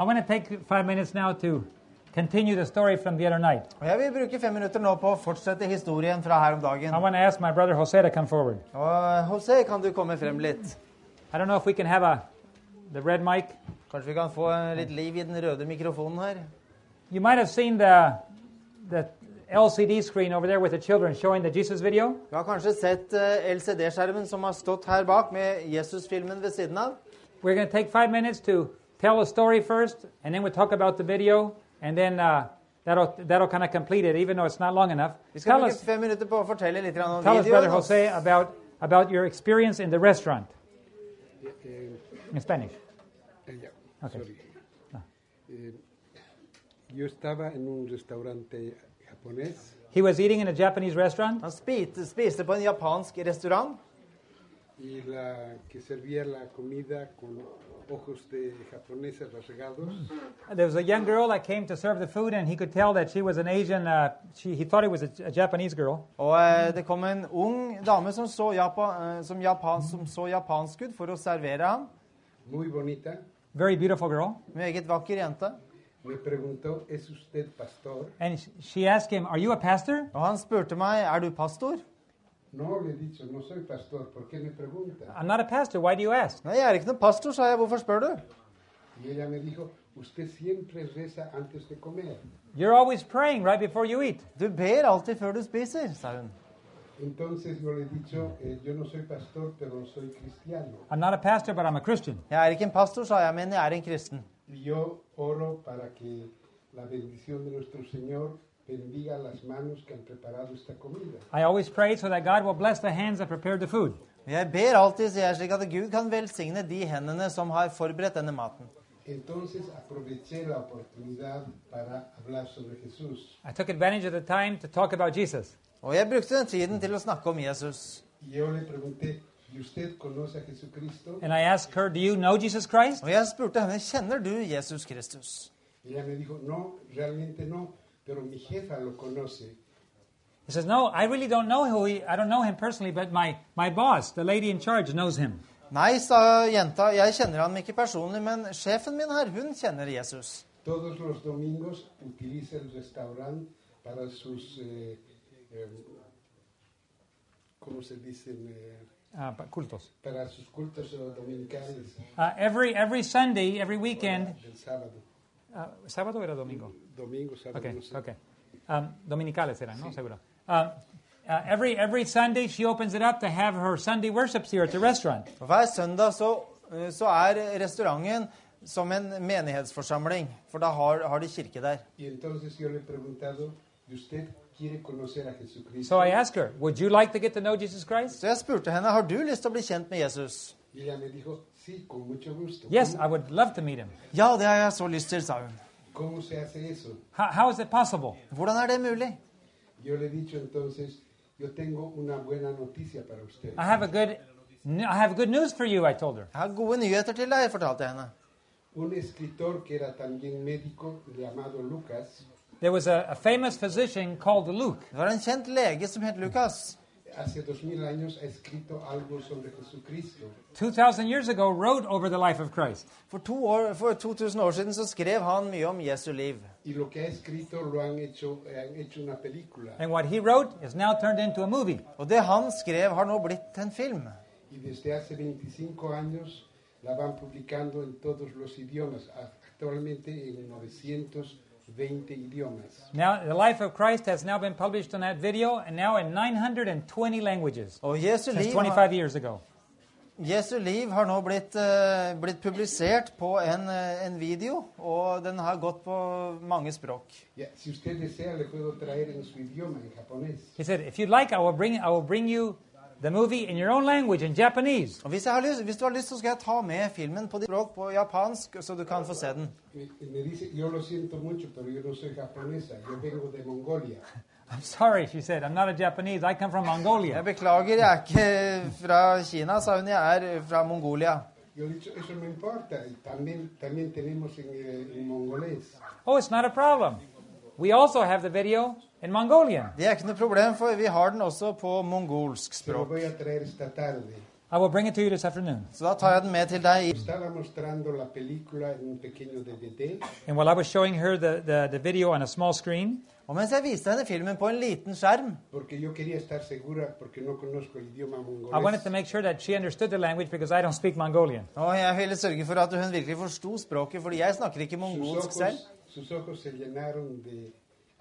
I want to take five minutes now to continue the story from the other night. Og Jeg vil bruke fem minutter nå på å fortsette historien fra her om I dagen. want to ask my brother Jose to come forward. Og Jose, kan du komme frem litt? I don't know if we can have a the red mic. Kanskje vi kan få litt liv i den røde mikrofonen her? You might have seen the the LCD screen over there with the children showing the Jesus video. Du har kanskje sett eh, LCD-skjermen som har stått her bak med Jesus-filmen ved siden av? We're going to take five minutes to tell a story first, and then we'll talk about the video, and then uh, that'll that'll kind of complete it, even though it's not long enough. Vi skal Tell us, fem minutter på å fortelle litt om tell us, brother. Jose, about about your experience in the restaurant in Spanish. eh, Ok. sorry. Ah. Eh, yo estaba en un restaurante japonés He was eating in a Japanese restaurant. Han spiste, spiste på en japansk restaurant, y la que servía la comida con ojos de japonesa rasgados. There was a young girl that came to serve the food, and he could tell that she was an Asian. Uh, she, he thought it was a, a Japanese girl. og eh, det kom en ung dame som så, Japan, eh, som, Japan, som så japansk ut for å servere ham. Muy bonita. Very beautiful girl. Meget vakker jente. Me preguntó, ¿es usted pastor? And she asked him, Are you a pastor? Og han spurte meg, er du pastor? No, le he dicho, no soy pastor. ¿Por qué me pregunta? I'm not a pastor. Why do you ask? Nei, jeg er ikke noen pastor, sa jeg. Hvorfor spør du? Y ella me dijo, usted siempre reza antes de comer. You're always praying right before you eat. Du ber alltid før du spiser, sa hun. Entonces yo le he dicho, eh, yo no soy pastor, pero soy cristiano. I'm not a pastor, but I'm a Christian. Jeg er ikke en pastor, sa jeg, men jeg er en kristen. Y yo oro para que la bendición de nuestro Señor bendiga las manos que han preparado esta comida. I always pray so that God will bless the hands that prepared the food. Jeg ber alltid, sier jeg, slik at Gud kan velsigne de hendene som har forberedt denne maten. Entonces aproveché la oportunidad para hablar sobre Jesús. I took advantage of the time to talk about Jesus. Og jeg brukte den tiden til å snakke om Jesus. Y yo le pregunté, ¿y usted conoce a Jesucristo? And I asked her, Do you know Jesus Christ? Og jeg spurte henne, kjenner du Jesus Kristus? Y ella me dijo, no, realmente no, pero mi jefa lo conoce. He says, No, I really don't know who he, I don't know him personally, but my, my boss, the lady in charge, knows him. Nei, sa jenta, jeg kjenner ham ikke personlig, men sjefen min her, hun kjenner Jesus. Todos los domingos utiliza el restaurante para sus, eh, eh, ¿cómo se dicen? Eh, Uh, but cultos. para sus cultos dominicales Uh, every, every Sunday, every weekend, del sábado. Uh, ¿sábado era domingo? Domingo, sábado, Okay, no sé. okay. Um, dominicales eran, ¿no? Seguro. Um, uh, every, every Sunday, she opens it up to have her Sunday worships here at the restaurant. Og Hver søndag så, eh, så er restauranten som en menighetsforsamling, for da har, har de kirke der. Y entonces yo le he preguntado, ¿y usted quiere conocer a Jesucristo? So I asked her, Would you like to get to know Jesus Christ? Så jeg spurte henne, har du lyst til å bli kjent med Jesus? Y ella me dijo, sí, con mucho gusto. Yes, ¿Cómo, I would love to meet him. Ja, det har jeg så lyst til, sa hun. cómo se hace eso? How, how is it possible? Hvordan er det mulig? Yo le he dicho entonces, yo tengo una buena noticia para usted. I have a good, I have good news for you, I told her. Jeg har gode nyheter til deg, fortalte jeg henne. Un escritor que era también médico llamado Lucas, There was a, a famous physician called Luke. Det var en kjent lege som het Lukas. Hace dos mil años ha escrito algo sobre Jesucristo. 2,000 years ago, wrote over the life of Christ. For, to år, for 2000 år siden så skrev han mye om Jesu liv. Y lo que ha escrito lo han hecho, han hecho una película. And what he wrote is now turned into a movie. Og det han skrev, har nå blitt en film. Y desde hace 25 años la van publicando en todos los idiomas, actualmente en 920 idiomas. Now, the life of Christ has now been published on that video and now in 920 languages Og Jesu since liv, 25 har, years ago. Jesu liv har nå blitt, eh, blitt publisert på en, eh, en video, og den har gått på mange språk. Ya, si usted desea, le puedo traer en su idioma, en japonés. He said, if you'd like, I will bring, I will bring you the movie in your own language, in Japanese. Og hvis, jeg har lyst, hvis du har lyst, så skal jeg ta med filmen på ditt språk på japansk, så du kan få se den. Me, me dice, yo lo siento mucho, pero yo no soy japonesa, yo vengo de Mongolia. I'm sorry, she said. I'm not a Japanese. I come from Mongolia. Jeg beklager, jeg er ikke fra Kina, sa hun. Jeg er fra Mongolia. Yo dicho, eso no importa, también, también tenemos en, eh, en mongolés. Oh, it's not a problem. We also have the video in Mongolia. Det er ikke noe problem, for vi har den også på mongolsk språk. I will bring it to you this afternoon. Så da tar jeg den med til deg. And while I was showing her the, the, the video on a small screen, Og mens jeg viste henne filmen på en liten skjerm, yo estar segura no el I wanted to make sure that she understood the language because I don't speak Mongolian. og jeg ville sørge for at hun virkelig forsto språket, fordi jeg snakker ikke Sus mongolsk selv. ojos, sus ojos se llenaron de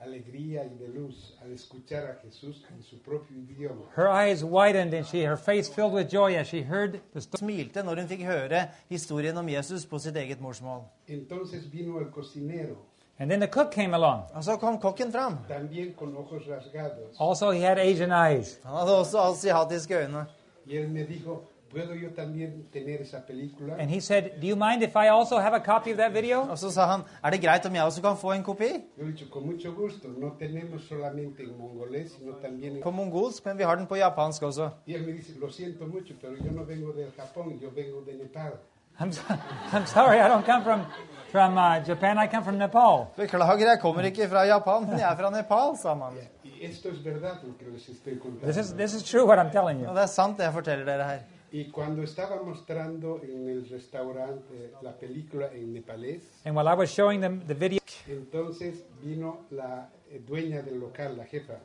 alegría y de luz al escuchar a Jesús en su propio idioma. Her eyes widened and she, her face filled with joy as she heard the story. Smilte når hun fikk høre historien om Jesus på sitt eget morsmål. Entonces vino el cocinero, And then the cook came along. Og så kom kokken fram. también con ojos rasgados, Also, he had Asian eyes. Han hadde også asiatiske øyne. y él me dijo, ¿puedo yo también tener esa película? And he said, Do you mind if I also have a copy of that video? Og så sa han, er det greit om jeg også kan få en kopi? Yo he dicho, con mucho gusto, no tenemos solamente en mongolés, sino también en... På mongolsk, men vi har den på japansk også. Y él me dice, lo siento mucho, pero yo no vengo del Japón, yo vengo de Nepal. I'm, so, I'm sorry, I don't come from, from uh, Japan, I come from Nepal. Beklager, jeg kommer ikke fra Japan, men jeg er fra Nepal, sa man. Y esto es verdad lo que les estoy contando. This is, this is true what I'm telling you. Og det er sant det jeg forteller dere her. Y cuando estaba mostrando en el restaurante la película en nepalés, And while I was showing them the video, entonces vino la eh, dueña del local, la jefa,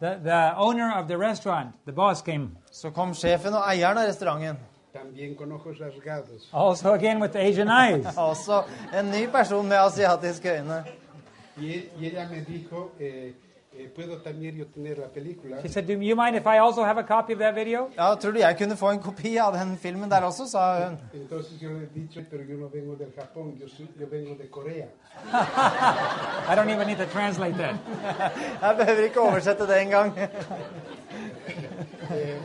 the, the owner of the restaurant, the boss came. Så kom sjefen og eieren av restauranten. también con ojos rasgados. Also, again, with the Asian eyes. Altså en ny person med asiatiske øyne. Y, e- y ella me dijo, eh, eh, ¿puedo también yo tener la película? She said, Do you mind if I also have a copy of that video? Ja, tror du jeg kunne få en kopi av den filmen der også, sa hun. Entonces yo le he pero yo no vengo del Japón, yo, yo vengo de Corea. I don't even need to translate that. Jeg behøver ikke oversette det engang. Eh,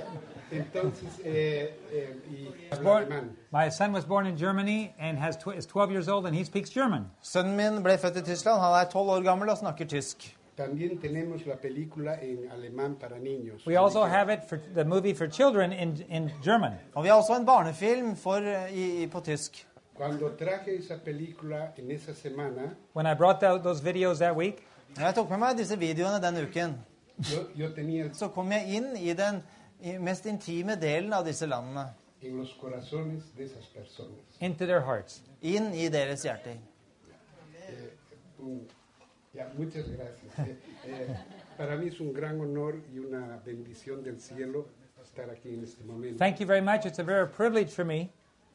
entonces, eh, eh, Born- my son was born in Germany and has tw- is 12 years old and he speaks German. Sønnen min ble født i Tyskland. Han er tolv år gammel og snakker tysk. También tenemos la película en alemán para niños. We also have it for the movie for children in, in German. Og vi har også en barnefilm for, eh, i, i, på tysk. Cuando traje esa película en esa semana, When I brought tho- those videos that week, Når jeg tok med meg disse videoene den uken, yo, yo tenía el- så kom jeg inn i den i mest intime delen av disse landene. en los corazones de esas personas. into their hearts. Inn i deres hjerter. Eh, un- ya, muchas gracias. Eh, eh, para mí es un gran honor y una bendición del cielo estar aquí en este momento. Thank you very much. It's a very privilege for me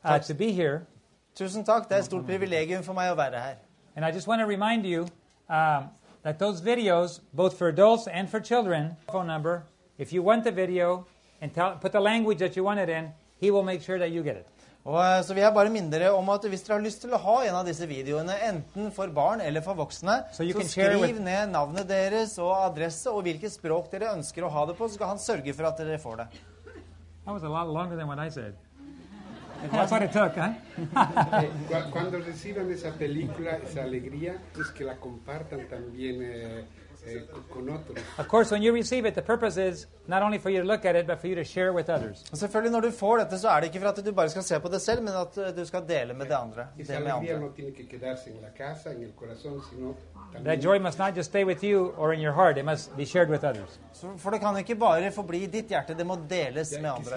uh, to be here. Tusen takk. Det er et stort privilegium for meg å være her. And I just want to remind you um, that those videos, both for adults and for children, phone number, if you want the video and tell, put the language that you want it in, he will make sure that you get it. Og, eh, så vil jeg bare minne dere om at hvis dere har lyst til å ha en av disse videoene, enten for barn eller for voksne, So så skriv with- ned navnet deres og adresse og hvilket språk dere ønsker å ha det på, så skal han sørge for at dere får det. That was a lot longer than what I said. That's what it took, huh? Eh, cu- Cuando reciban esa película, esa alegría, es que la compartan también eh, eh, con- con otros. of course, when you receive it, the purpose is not only for you to look at it, but for you to share it with others. Og selvfølgelig Når du får dette, så er det ikke for at du bare skal se på det selv, men at eh, du skal dele med det andre. Esa Det med alegría andre. no tiene que quedarse en la casa, en el corazón, sino That joy must not just stay with you or in your heart, it must be shared with others. Så, for det kan ikke bare forbli i ditt hjerte, det må deles med Ya andre.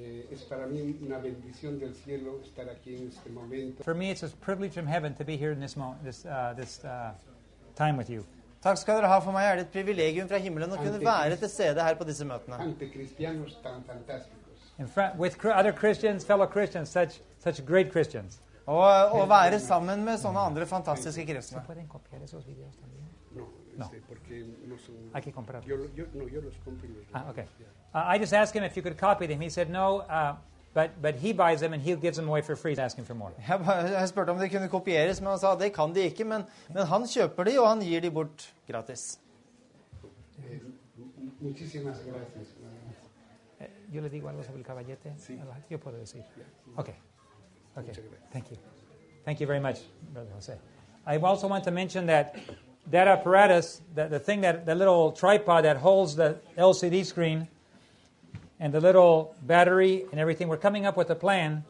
Eh, es para mí una bendición del cielo estar aquí en este momento. For me, it's a privilege from heaven to be here in this moment, this, uh, this uh, time with you. Takk skal dere ha for meg. Er det et privilegium fra himmelen å kunne være til stede her på disse møtene? Ante cristianos tan fantásticos. In front, with other Christians, fellow Christians, such, such great Christians. Og å være sammen med sånne andre fantastiske kristne. ¿Pueden copiar esos videos también? No, porque no son... Hay que comprarlos. Yo, yo, no, yo los compro y los Ah, okay. Ya. Uh, I just asked him if you could copy them. He said no, uh, but, but he buys them and he gives them away for free. He's asking for more. Jeg, bare- jeg spurte om de kunne kopieres, men han sa det kan de ikke. Men, men han kjøper de, og han gir de bort gratis. Eh, mu- muchísimas gracias. Eh, Yo le digo algo sobre el caballete. Sí. Yo puedo decir. Okay. Okay. Thank you. Thank you very much, Brother Jose. I also want to mention that that apparatus, the, the thing that the little tripod that holds the LCD screen, and the little battery and everything. We're coming up with a plan.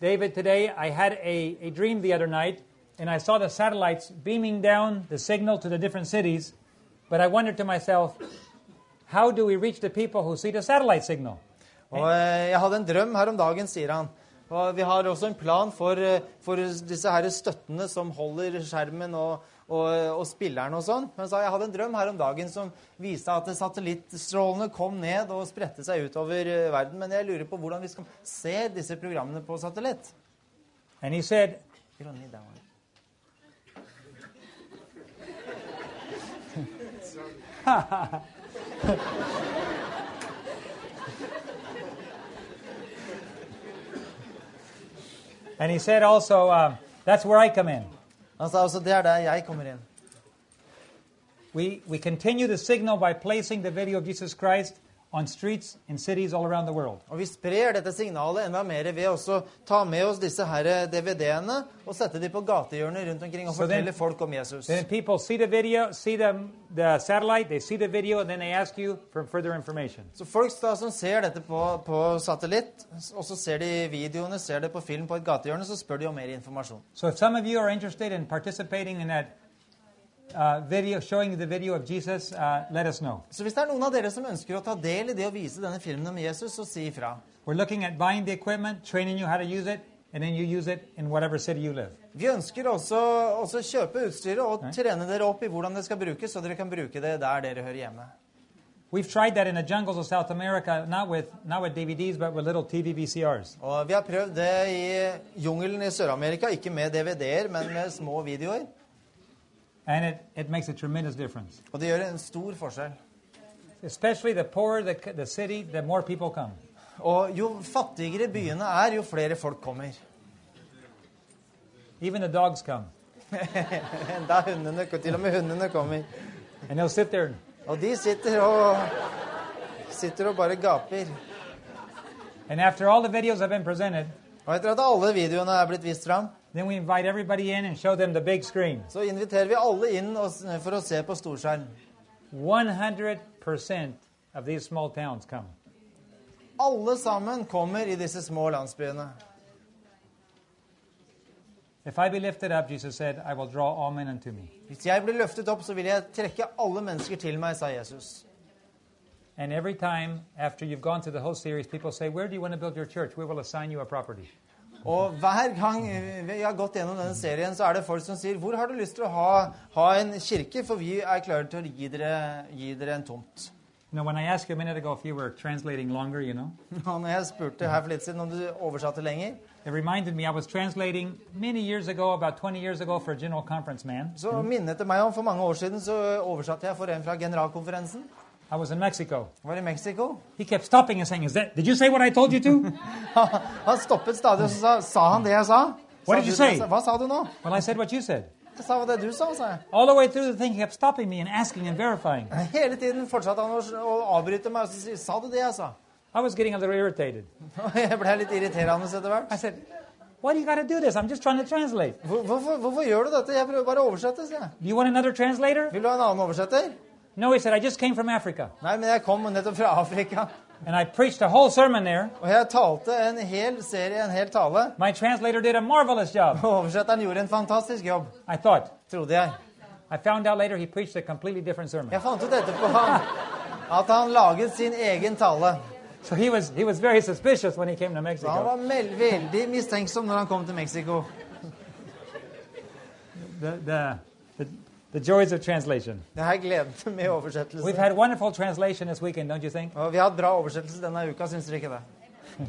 David, today I had a, a dream the other night, and I saw the satellites beaming down the signal to the different cities. But I wondered to myself, how do we reach the people who see the satellite signal? Og eh, jeg hadde en drøm her om dagen, sier han. Og vi har også en plan for, eh, for disse her støttene som holder skjermen og, og, og spillerne og sånn. Men så jeg hadde en drøm her om dagen som viste at satellittstrålene kom ned og spredte seg utover eh, verden. Men jeg lurer på hvordan vi skal se disse programmene på satellitt. And he said, You don't need that one. and he said also, uh, that's where I come in. Han sa også det er der jeg kommer inn. We, we continue the signal by placing the video of Jesus Christ on streets in cities all around the world. Og vi sprer dette signalet enda mer ved ta med oss disse her DVD-ene og sette dem på rundt omkring og Så den- er fortelle folk om Jesus. Then people see the video, see the, the satellite, they see the video, and then they ask you for further information. Så folk da, som ser dette på, på satellitt, og så ser de videoene, ser det på film på et gatehjørne, så spør de om mer informasjon. So if some of you are interested in participating in that uh, video, showing the video of Jesus, uh, let us know. Så hvis det er noen av dere som ønsker å ta del i det å vise denne filmen om Jesus, så si ifra. We're looking at buying the equipment, training you how to use it, and then you use it in whatever city you live. Vi ønsker også også kjøpe utstyret og trene dere opp i hvordan det skal brukes, så dere kan bruke det der dere hører hjemme. We've tried that in the jungles of South America, not with, not with DVDs, but with little TV VCRs. Og vi har prøvd det i jungelen i Sør-Amerika, ikke med DVD-er, men med små videoer. And it, it makes a tremendous difference. Og det gjør en stor forskjell. Especially the poorer the, the city, the more people come. Og jo fattigere byene er, jo flere folk kommer. Even the dogs come. da hundene, til og med hundene kommer. And they'll sit there. Og de sitter og, sitter og bare gaper. And after all the videos have been presented, Og etter at alle videoene er blitt vist fram, then we invite everybody in and show them the big screen. så inviterer vi alle inn for å se på storskjerm. 100% of these small towns come. Alle sammen kommer i disse små landsbyene. If I be lifted up, Jesus said, I will draw all men unto me. Hvis jeg blir løftet opp, så vil jeg trekke alle mennesker til meg, sa Jesus. And every time after you've gone through the whole series, people say, Where do you want to build your church? We will assign you a property. Og hver gang vi har gått gjennom denne serien, så er det folk som sier Hvor har du lyst til å ha, ha en kirke? For vi er klare til å gi dere, gi dere en tomt. You know, when I asked you a minute ago if you were translating longer, you know, når jeg spurte her for litt siden om du oversatte lenger, it reminded me I was translating many years ago, about 20 years ago, for a general conference man. så minnet det meg om for mange år siden så oversatte jeg for en fra generalkonferansen. I was in Mexico. Var i Mexico. He kept stopping and saying, Is that, Did you say what I told you to? Han stoppet stadig og sa, sa han det jeg sa. What did you say? Hva sa du nå? well, I said what you said. Jeg sa det du sa, sa jeg. All the way through the thing, he kept stopping me and asking and verifying. Hele tiden fortsatte han å, avbryte meg og si, sa du det jeg sa? I was getting a little irritated. Jeg ble litt irriterende etter hvert. I said, Why do you gotta do this? I'm just trying to translate. Hvor, hvorfor, hvorfor gjør du dette? Jeg prøver bare å oversette, sier jeg. Do you want another translator? Vil du ha en annen oversetter? No, he said, I just came from Africa. Nei, men jeg kom nettopp fra Afrika. And I preached a whole sermon there. Og jeg talte en hel serie, en hel tale. My translator did a marvelous job, Og oversetteren gjorde en fantastisk jobb, I thought. trodde jeg. I found out later he preached a completely different sermon. Jeg fant ut etterpå han, at han laget sin egen tale. So he was, he was very suspicious when he came to Så han var veldig mistenksom når han kom til Mexico. The, the, the, joys of translation. Det er gleden med We've had wonderful translation this weekend, don't you think? Og vi har hatt bra oversettelse denne uka, syns dere ikke det?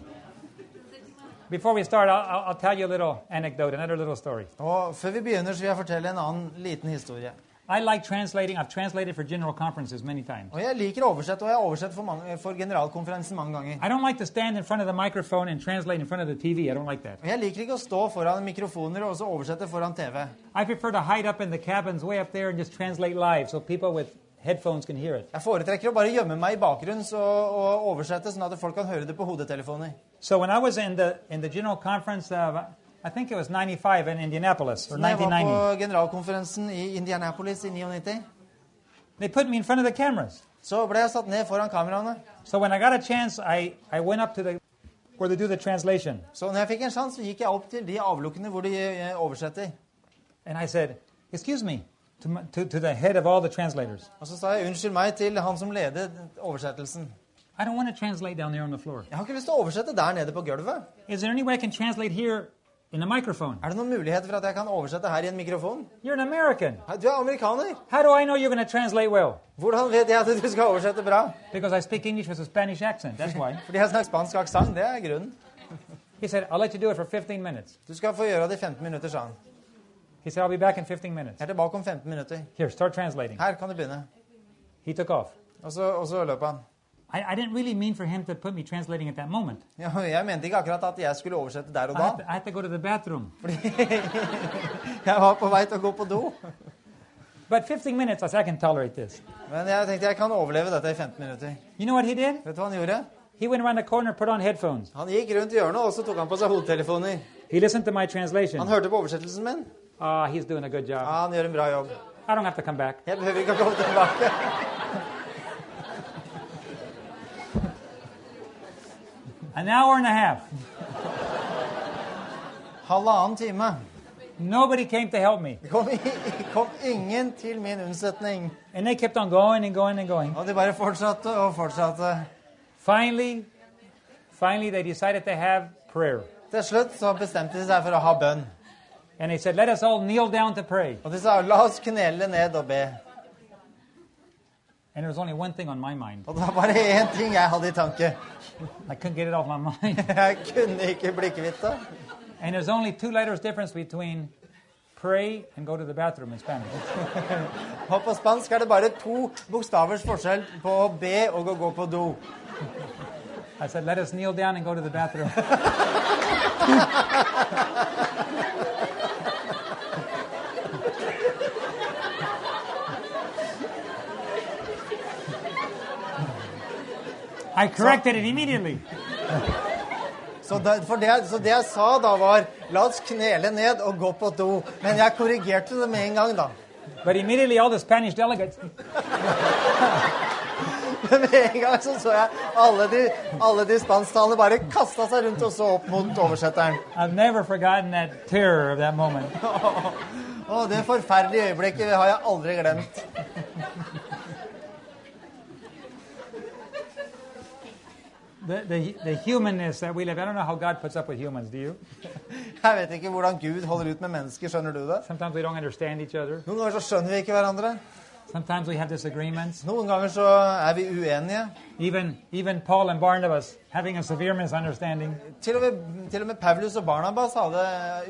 Before we start, I'll, I'll- I'll tell you a little anecdote, another little story. Og før vi begynner, så vil jeg fortelle en annen liten historie. I like translating. I've translated for general conferences many times. Og jeg liker å oversette, og jeg har oversett for, mange, for generalkonferansen mange ganger. I don't like to stand in front of the microphone and translate in front of the TV. I don't like that. Og jeg liker ikke å stå foran mikrofoner og så oversette foran TV. I prefer to hide up in the cabins way up there and just translate live so people with headphones can hear it. Jeg foretrekker å bare gjemme meg i bakgrunnen så, og oversette, sånn at folk kan høre det på hodetelefoner. So when I was in the in the general conference of I think it was 95 in Indianapolis or Når jeg var 1990, på generalkonferansen i Indianapolis i 99, they put me in front of the cameras. så ble jeg satt ned foran kameraene. So when I got a chance, I, I went up to the where they do the translation Så når jeg fikk en sjanse, så gikk jeg opp til de avlukkene hvor de eh, oversetter. and I said, "Excuse me, to, my, to, to the head of all the translators. Og så sa jeg unnskyld meg til han som ledet oversettelsen. I don't want to translate down there on the floor. Jeg har ikke lyst til å oversette der nede på gulvet. Is there any way I can translate here in a microphone? Er det noen mulighet for at jeg kan oversette her i en mikrofon? You're an American. Du er amerikaner. How do I know you're going to translate well? Hvordan vet jeg at du skal oversette bra? Because I speak English with a Spanish accent. That's why. Fordi jeg snakker spansk aksent. Det er grunnen. He said, I'll let you do it for 15 minutes. Du skal få gjøre det i 15 minutter, sa han. He said, I'll be back in 15 minutes. Jeg er tilbake om 15 minutter. Here, start translating. Her kan du begynne. He took off. Og så, og så løp han. I, I didn't really mean for him to put me translating at that moment. Ja, jeg mente ikke akkurat at jeg skulle oversette der og I had, da. to, I had to go to the bathroom. Fordi jeg var på vei til å gå på do. But 15 minutes, I said, I can tolerate this. Men jeg tenkte jeg kan overleve dette i 15 minutter. You know what he did? Vet du hva han gjorde? He went around the corner, put on headphones. Han gikk rundt hjørnet, og så tok han på seg hodetelefoner. He listened to my translation. Han hørte på oversettelsen min. Ah, he's doing a good Ja, job. han gjør en bra jobb. I don't have to come back. Jeg behøver ikke å komme tilbake. An hour and a half. Halvannen time. Nobody came to help me. Det kom, kom ingen til min unnsetning. And they kept on going and going and going. Og de bare fortsatte og fortsatte. Finally, finally, they decided to have prayer. Til slutt så bestemte de seg for å ha bønn. And they said, Let us all kneel down to pray. Og de sa la oss knele ned og be. And there was only one thing on my mind. Og det var bare én ting jeg hadde i tanke. I couldn't get it off my mind. Jeg kunne ikke bli det. and there's only two letters difference between pray and go to the bathroom in Spanish. Og på spansk er det bare to bokstavers forskjell på å be og å gå på do. I said, Let us kneel down and go to the bathroom. I corrected it immediately. Så det, for det, så det jeg sa da, var la oss knele ned og gå på do. Men jeg korrigerte det med en gang, da. But immediately all the Spanish delegates, Men med en gang så så jeg alle de, alle de spansktalende bare kasta seg rundt og så opp mot oversetteren. I've never forgotten that terror of that moment. Å, det forferdelige øyeblikket har jeg aldri glemt. The, the, the humanness that we live, I don't know how God puts up with humans, do you? Jeg vet ikke hvordan Gud holder ut med mennesker, skjønner du det? Sometimes we don't understand each other. Noen ganger så skjønner vi ikke hverandre. Sometimes we have disagreements. Noen ganger så er vi uenige. Even, even Paul and Barnabas having a severe misunderstanding. Til og, med, til og med Paulus og Barnabas hadde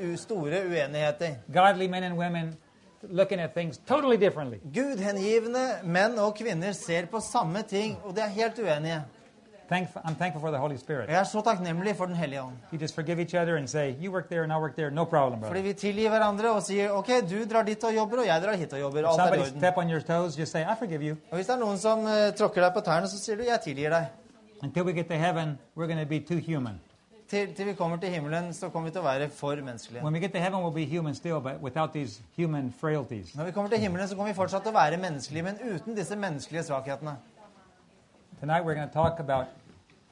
u store uenigheter. Godly men and women looking at things totally differently. Gud menn og kvinner ser på samme ting, og de er helt uenige. Thank, I'm thankful for the Holy Spirit. jeg er så takknemlig for Den hellige ånd. We just forgive each other and say, You work there and I work there, no problem, Fordi vi tilgir hverandre og sier ok, du drar dit og jobber, og jeg drar hit og jobber. Alt er i somebody orden. step on your toes, just say, I forgive you. Og hvis det er noen som eh, tråkker deg på tærne, så sier du jeg tilgir deg. Until we get to heaven, we're going to be too human. Til, til vi kommer til himmelen, så kommer vi til å være for menneskelige. When we get to heaven, we'll be human still, but without these human frailties. Når vi kommer til himmelen, så kommer vi fortsatt til å være menneskelige, men uten disse menneskelige svakhetene. Tonight, we're going to talk about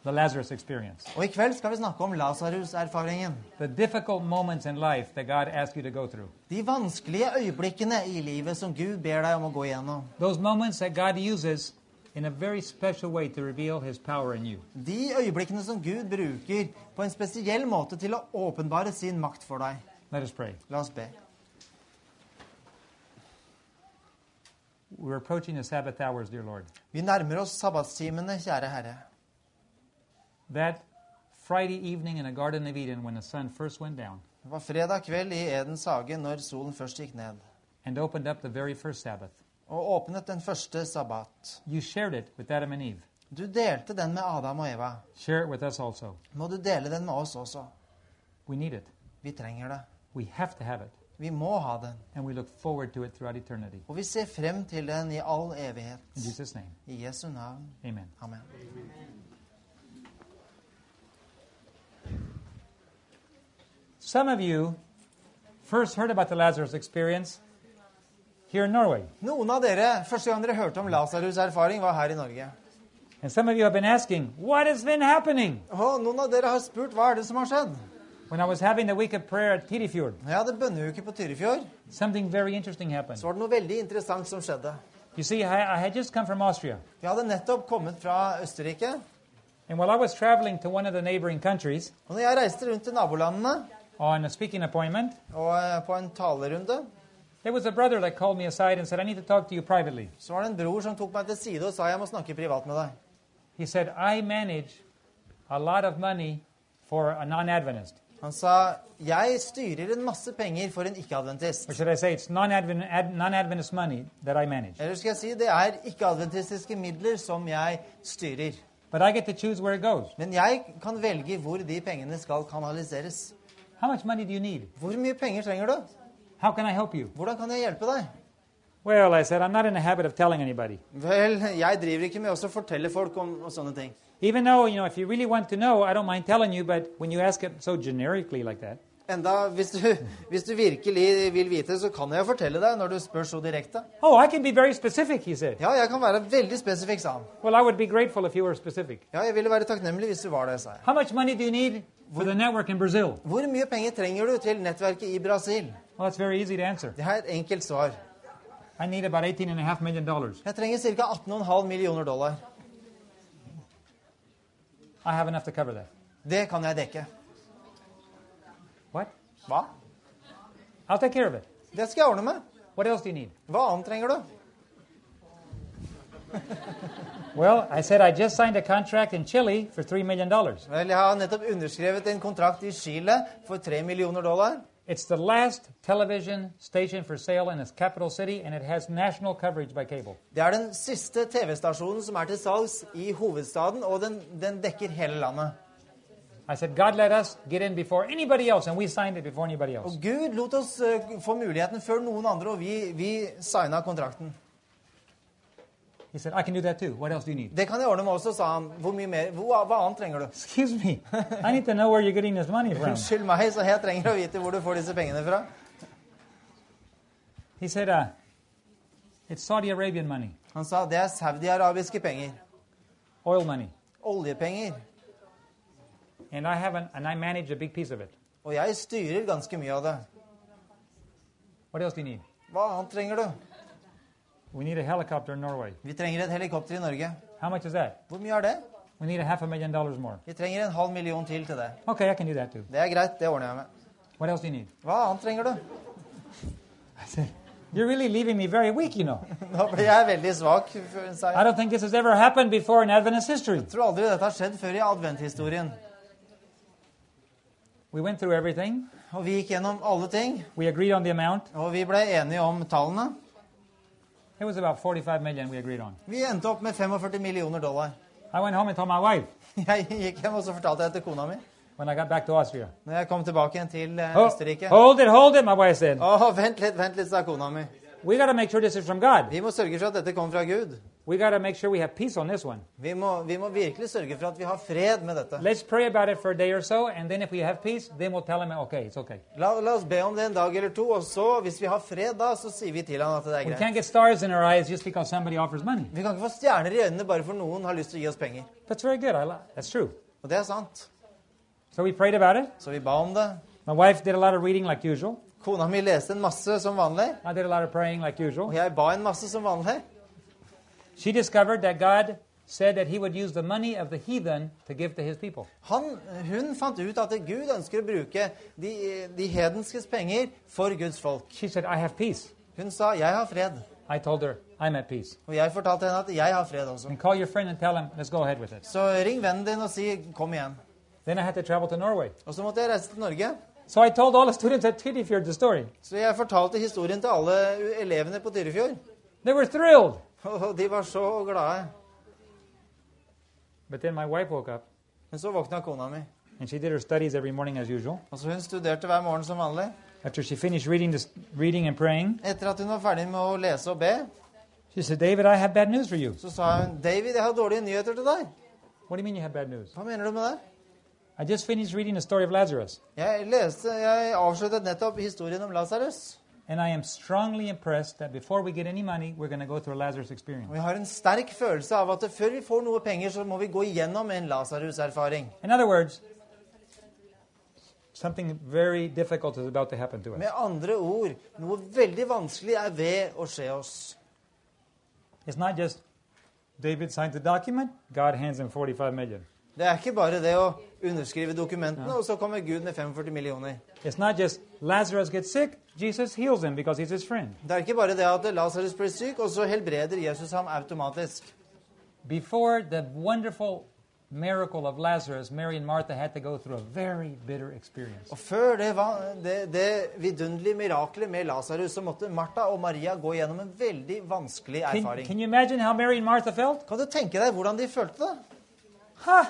the Lazarus experience. Og i kveld skal vi snakke om Lasarus-erfaringen. The difficult moments in life that God asks you to go through. De vanskelige øyeblikkene i livet som Gud ber deg om å gå igjennom. Those moments that God uses in a very special way to reveal His power in you. De øyeblikkene som Gud bruker på en spesiell måte til å åpenbare sin makt for deg. Let us pray. La oss be. We're approaching the Sabbath hours, dear Lord. Vi nærmer oss sabbatstimene, kjære Herre. That Friday evening in the Garden of Eden when the sun first went down Det var fredag kveld i Edens hage når solen først gikk ned, and opened up the very first Sabbath. og åpnet den første sabbat. You shared it with Adam and Eve. Du delte den med Adam og Eva. Share it with us also. Må du dele den med oss også. We need it. Vi trenger det. We have to have it. Vi må ha den. And we look forward to it throughout eternity. Og vi ser frem til den i all evighet. In Jesus' name, I Jesu navn. amen. Amen. Some of you first heard about the Lazarus experience here in Norway. Noen av dere, første gang dere hørte om Lasarus' erfaring, var her i Norge. And some of you have been asking, what has been happening? Og noen av dere har spurt hva er det som har skjedd. When I was having the week of prayer at Tyrifjord, jeg hadde bønneuke på Tyrifjord, something very interesting happened. så var det noe veldig interessant som skjedde. You see, I, I had just come from Austria, Jeg hadde nettopp kommet fra Østerrike, and while I was traveling to one of the neighboring countries og når jeg reiste rundt til nabolandene on a speaking appointment, og eh, på en talerunde, there was a brother that called me aside and said, I need to talk to you privately. så var det en bror som tok meg til side og sa jeg må snakke privat med deg. He said, I manage a lot of money for a non Adventist. Han sa jeg styrer en masse penger for en ikke-adventist. Or should I say, it's non Adventist money that I manage. Eller skal jeg si det er ikke-adventistiske midler som jeg styrer. But I get to choose where it goes. Men jeg kan velge hvor de pengene skal kanaliseres. How much money do you need? Hvor mye penger trenger du? How can I help you? Hvordan kan jeg hjelpe deg? Well, I said, I'm not in the habit of telling anybody. Vel, jeg driver ikke med å fortelle folk om sånne ting. Even though, you know, if you really want to know, I don't mind telling you, but when you ask it so generically like that, Enda hvis du, hvis du virkelig vil vite, så kan jeg fortelle deg når du spør så direkte. oh, I can be very specific, he said. Ja, jeg kan være veldig spesifikk, sa han. Well, I would be grateful if you were specific. Ja, jeg ville være takknemlig hvis du var det, sa jeg. How much money do you need for the network in Brazil? Hvor mye penger trenger du til nettverket i Brasil? Well, it's very easy to answer. Det er et enkelt svar. I need about 18 and a half million. Jeg trenger ca. 18,5 millioner dollar. I have enough to cover that. Det kan jeg dekke. What? Hva? I'll take care of it. Det skal jeg ordne med. What else do you need? Hva annet trenger du? Well, I said I just signed a contract in Chile for $3 million. Vel, jeg har nettopp underskrevet en kontrakt i Chile for 3 millioner dollar. It's the last television station for sale in its capital city, and it has national coverage by cable. Det er den siste TV-stasjonen som er til salgs i hovedstaden, og den, den dekker hele landet. I said, God let us get in before anybody else, and we signed it before anybody else. Og Gud lot oss uh, få muligheten før noen andre, og vi, vi signa kontrakten. He said, I can do that too. What else do you need? Det kan jeg ordne med også, sa han. Hvor mye mer? Hva, hva annet trenger du? Excuse me. I need to know where you're getting this money from. Unnskyld meg, så jeg trenger å vite hvor du får disse pengene fra. He said, uh, It's Saudi Arabian money, Han sa det er saudi-arabiske penger. oil money. Oljepenger. And I haven't, and I manage a big piece of it. Og jeg styrer ganske mye av det. What else do you need? Hva annet trenger du? We need a helicopter in Norway. Vi trenger et helikopter i Norge. How much is that? Hvor mye er det? We need a half a million dollars more. Vi trenger en halv million til til det. Okay, I can do that too. Det er greit, det ordner jeg med. What else do you need? Hva annet trenger du? I said, You're really leaving me very weak, you know. Nå ble jeg veldig svak. sa I jeg. don't think this has ever happened before in Adventist history. Jeg tror aldri dette har skjedd før i adventhistorien. We went through everything. Og vi gikk gjennom alle ting, We agreed on the amount. og vi ble enige om tallene. It was about 45 million we agreed on. Vi endte opp med 45 millioner dollar. I went home and told my wife Jeg gikk hjem og så fortalte jeg til kona mi when I got back to Austria. når jeg kom tilbake igjen til eh, Østerrike. hold it, hold it, my wife said. Åh, vent litt, vent litt, sa kona mi. We got to make sure this is from God. Vi må sørge for at dette kommer fra Gud. We got to make sure we have peace on this one. Vi må, vi må virkelig sørge for at vi har fred med dette. Let's pray about it for a day or so, and then if we have peace, then we'll tell him, okay, it's okay. La, la oss be om det en dag eller to, og så, hvis vi har fred da, så sier vi til han at det er We greit. can't get stars in our eyes just because somebody offers money. Vi kan ikke få stjerner i øynene bare for noen har lyst til å gi oss penger. That's very good. I li- that's true. Og det er sant. So we prayed about it. Så vi ba om det. My wife did a lot of reading like usual. Kona mi leste en masse som vanlig, I did a lot of praying like og usual. jeg ba en masse som vanlig. She discovered that God said that He would use the money of the heathen to give to His people. Han, hun fant ut at Gud ønsker å bruke de, de hedenskes penger for Guds folk. She said, I have peace. Hun sa 'jeg har fred', I told her, I'm at peace. og jeg fortalte henne at 'jeg har fred' også. And call your friend and tell him, let's go ahead with it. Så ring vennen din og si 'kom igjen'. Then I had to travel to Norway. Og så måtte jeg reise til Norge. So I told all the students at Tyrifjord the story. Så jeg fortalte historien til alle elevene på Tyrifjord. They were thrilled. Og de var så glade. But then my wife woke up Men så våkna kona mi. and she did her studies every morning as usual. Og så Hun studerte hver morgen som vanlig. After she finished reading, this, reading and praying, Etter at hun var ferdig med å lese og be, she said, David, I have bad news for you. så sa hun 'David, jeg har dårlige nyheter til deg'. What do you mean you have bad news? Hva mener du med det? I just finished reading the story of Lazarus, Jeg leste, jeg avsluttet nettopp historien om Lasarus. and I am strongly impressed that before we get any money, we're going to go through a Lazarus experience. Jeg har en sterk følelse av at før vi får noe penger, så må vi gå igjennom en Lasarus-erfaring. In other words, something very difficult is about to happen to us. Med andre ord, noe veldig vanskelig er ved å skje oss. It's not just David signs the document, God hands him 45 million. Det er ikke bare det å underskrive dokumentene, og så kommer Gud med 45 millioner. It's not just Lazarus gets sick, Jesus heals him because he's his friend. Det er ikke bare det at Lasarus blir syk, og så helbreder Jesus ham automatisk. Before the wonderful miracle of Lazarus, Mary and Martha had to go through a very bitter experience. Og før det, var, det, det vidunderlige miraklet med Lazarus, så måtte Martha og Maria gå gjennom en veldig vanskelig Can, erfaring. can you imagine how Mary and Martha felt? Kan du tenke deg hvordan de følte det? Huh?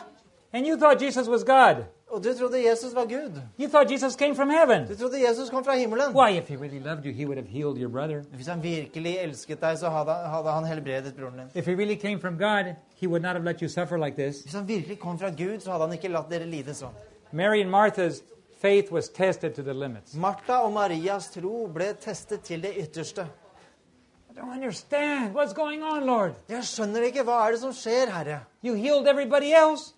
And you thought Jesus was God. Og du trodde Jesus var Gud. You thought Jesus came from heaven. Du trodde Jesus kom fra himmelen. Why, if he really loved you, he would have healed your brother. Hvis han virkelig elsket deg, så hadde, hadde han helbredet broren din. If he really came from God, he would not have let you suffer like this. Hvis han virkelig kom fra Gud, så hadde han ikke latt dere lide sånn. Mary and Martha's faith was tested to the limits. Martha og Marias tro ble testet til det ytterste. I don't understand. What's going on, Jeg skjønner ikke. Hva er det som skjer, Herre?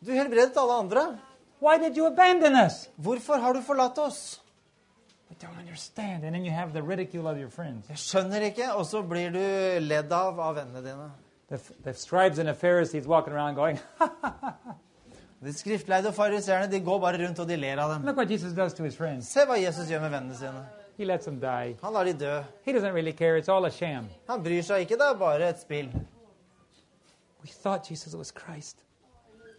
Du helbredet alle andre. Hvorfor har du forlatt oss? Jeg skjønner ikke. Og så blir du ledd av av vennene dine. The, the scribes and the Pharisees walking around going, De skriftleide og fariseerne de går bare rundt og de ler av dem. Se hva Jesus gjør med vennene sine. He lets them die. Han lar de dø. He doesn't really care. It's all a sham. Han bryr seg ikke. Det er bare et spill. We thought Jesus was Christ.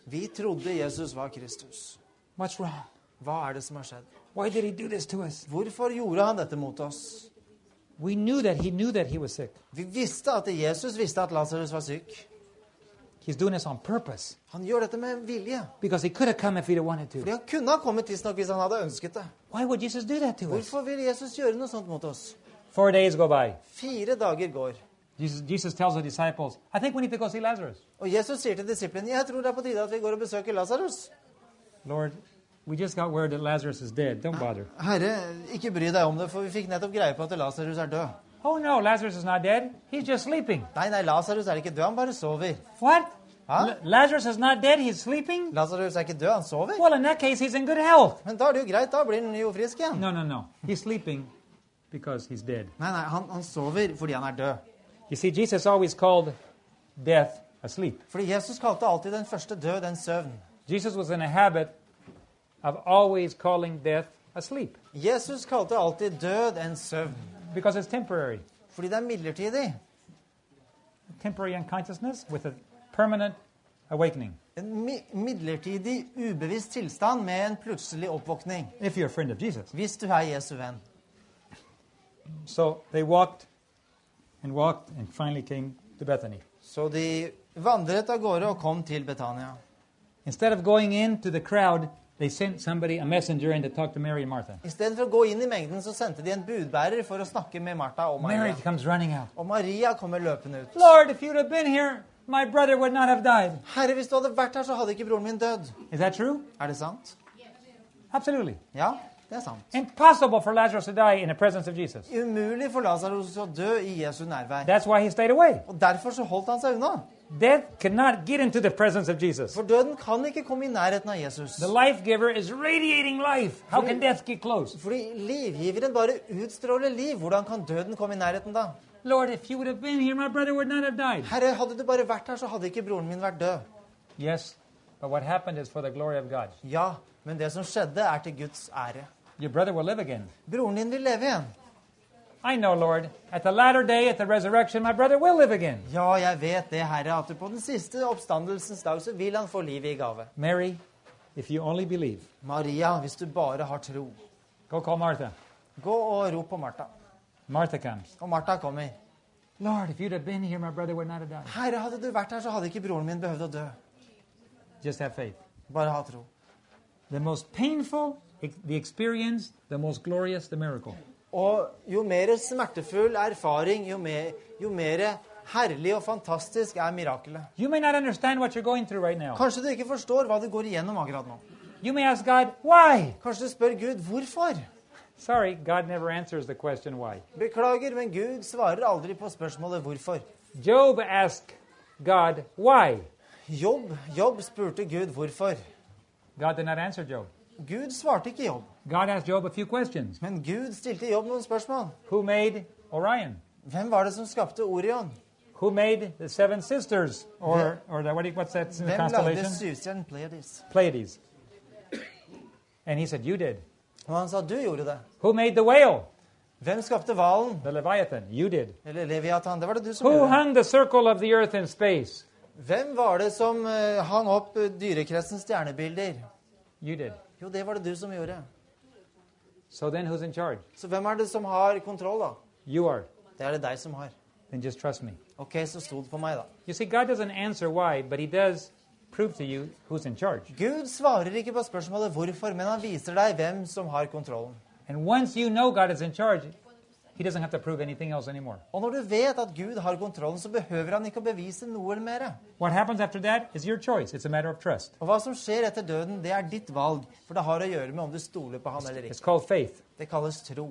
Vi trodde Jesus var Kristus. What's wrong? Hva er det som har skjedd? Why did he do this to us? Hvorfor gjorde han dette mot oss? We knew that he knew that he was sick. Vi visste at Jesus visste at Lasarus var syk. He's doing this on purpose Han gjør dette med vilje. because he could have come if he'd wanted Fordi to. han kunne ha kommet tidsnok hvis han hadde ønsket det. Why would Jesus do that to us? Hvorfor vil Jesus gjøre noe sånt mot oss? Four days go by. Fire dager går. Jesus, Jesus tells the disciples, I think we need to go see Lazarus. Og Jesus sier til disiplene jeg tror det er på tide at vi går og besøker Lasarus. Lord, we just got word that Lazarus is dead. Don't bother. Herre, ikke bry deg om det, for vi fikk nettopp greie på at Lasarus er død. Oh no, Lazarus is not dead. He's just sleeping. Nei, nei, Lasarus er ikke død, han bare sover. What? Huh? Lazarus is not dead. He's sleeping? Lasarus er ikke død, han sover. Well, in that case, he's in good health. Men da er det jo greit, da blir han jo frisk igjen. No, no, no. He's sleeping because he's dead. Nei, nei, han, han sover fordi han er død. You see, Jesus always called death asleep. Fordi Jesus kalte alltid den første død en søvn. Jesus was in a habit of always calling death asleep Jesus kalte alltid død en søvn. because it's temporary. Fordi det er midlertidig. Temporary unconsciousness with a permanent awakening. En midlertidig, ubevisst tilstand med en plutselig oppvåkning. If you're a friend of Jesus. Hvis du er Jesu venn. So they walked and walked and finally came to Bethany. Så de vandret av gårde og kom til Betania. Instead of going into the crowd, they sent somebody, a messenger, in to talk to Mary and Martha. Istedenfor å gå inn i mengden, så sendte de en budbærer for å snakke med Martha og Mary Maria. comes running out. Og Maria kommer løpende ut. Lord, if you'd have been here, my brother would not have died. Herre, hvis du hadde vært her, så hadde ikke broren min dødd. Is that true? Er det sant? Absolutely. Ja, det er sant. Impossible for Lazarus to die in the presence of Jesus. Umulig for Lazarus å dø i Jesu nærvær. That's why he stayed away. Og derfor så holdt han seg unna. Death cannot get into the presence of Jesus. For døden kan ikke komme i nærheten av Jesus. The life giver is radiating life. How can death get close? Fordi livgiveren bare utstråler liv. Hvordan kan døden komme i nærheten da? Lord, if you would have been here, my brother would not have died. Herre, hadde du bare vært her, så hadde ikke broren min vært død. Yes, but what happened is for the glory of God. Ja, men det som skjedde, er til Guds ære. Your brother will live again. Broren din vil leve igjen. I know, Lord. At the latter day, at the resurrection, my brother will live again. Ja, jeg vet det, Herre, at på den siste oppstandelsens dag så vil han få livet i gave. Mary, if you only believe, Maria, hvis du bare har tro, go call Martha. gå og rop på Martha. Martha comes. Og Martha kommer. Lord, if you'd have been here, my brother would not have died. Herre, hadde du vært her, så hadde ikke broren min behøvd å dø. Just have faith. Bare ha tro. The most painful, the experience, the most glorious, the miracle. Og jo mer smertefull erfaring, jo mer, jo mer herlig og fantastisk er mirakelet. You may not understand what you're going through right. Kanskje du ikke forstår hva du går igjennom akkurat nå. You may ask God. Kanskje du spør Gud hvorfor. Sorry, God never answers the question why. Beklager, men Gud svarer aldri på spørsmålet hvorfor. Job asked God, why? Jobb, Jobb spurte Gud hvorfor. God did not answer Job. Gud svarte ikke Jobb. God asked Job a few questions. Men Gud stilte Jobb noen spørsmål. Who made Orion? Hvem var det som skapte Orion? Who made the seven sisters? Or, or the, what what's that Hvem lagde constellation? syvstjernen Pleiades? Pleiades. And he said, You did. Og han sa du gjorde det. Who made the whale? Hvem skapte hvalen? The Leviathan. You did. Eller Leviathan? Det var det du som Who gjorde. hung the circle of the earth in space? Hvem var det som eh, hang opp eh, dyrekretsens stjernebilder? You did. Jo, det var det du som gjorde. So then who's in charge? Så hvem er det som har kontroll, da? You are. Det er det deg som har. Then just trust me. Ok, så sto det på meg, da. You see, God doesn't answer why, but He does Gud svarer ikke på spørsmålet hvorfor, men han viser deg hvem som har kontrollen. You know charge. Og når du vet at Gud har kontrollen, så behøver han ikke å bevise noe mer. Og hva som skjer etter døden, det er ditt valg, for det har å gjøre med om du stoler på han eller ikke. Det kalles tro.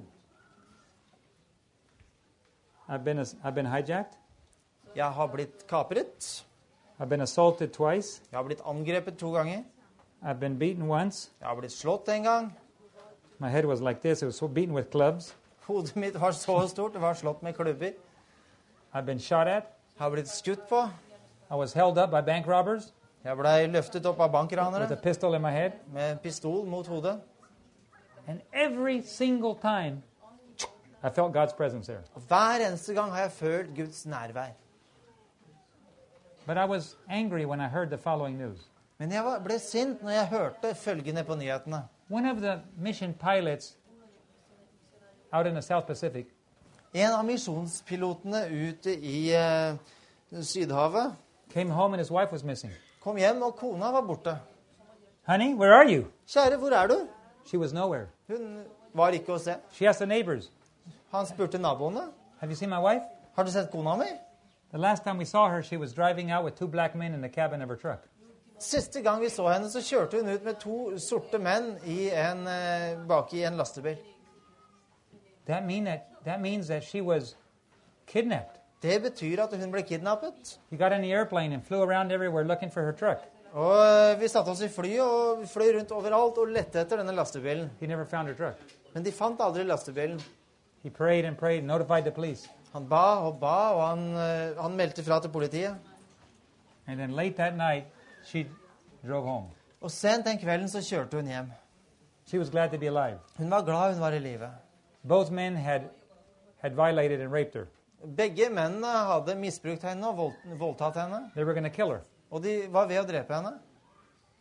I've been, I've been. Jeg har blitt kapret. I've been assaulted twice. Jeg har blitt angrepet to ganger. I've been beaten once. Jeg har blitt slått en gang. My head was like this. It was so beaten with clubs. Hodet mitt var så stort, det var slått med klubber. I've been shot at. Jeg har blitt skutt på. I was held up by bank robbers Jeg blei løftet opp av with a bankranere pistol in my head. med en pistol mot hodet. And every single time, I felt God's presence there. Hver eneste gang har jeg følt Guds nærvær. But I was angry when I heard the following news. Men jeg var- ble sint når jeg hørte følgende på nyhetene. One of the mission pilots out in the South Pacific En av misjonspilotene ute i eh, Sydhavet came home and his wife was missing. kom hjem, og kona var borte. Honey, where are you? Kjære, hvor er du? She was nowhere. Hun var ikke å se. She asked the neighbors, Han spurte naboene. Have you seen my wife? Har du sett kona mi? The last time we saw her, she was driving out with two black men in the cabin of her truck. Siste gang vi så henne, så kjørte hun ut med to sorte menn i en, eh, bak i en lastebil. That, mean that, that means that she was kidnapped. Det betyr at hun ble kidnappet. He got in the airplane and flew around everywhere looking for her truck. Og eh, vi satte oss i flyet og fløy rundt overalt og lette etter denne lastebilen. He never found her truck. Men de fant aldri lastebilen. He prayed and prayed, notified the police. Han ba og ba, og han, eh, han meldte fra til politiet. And then late that night, she drove home. Og sent den kvelden så kjørte hun hjem. She was glad to be alive. Hun var glad hun var i live. Both men had, had violated and raped her. Begge mennene hadde misbrukt henne og voldt, voldtatt henne. They were going kill her. Og de var ved å drepe henne.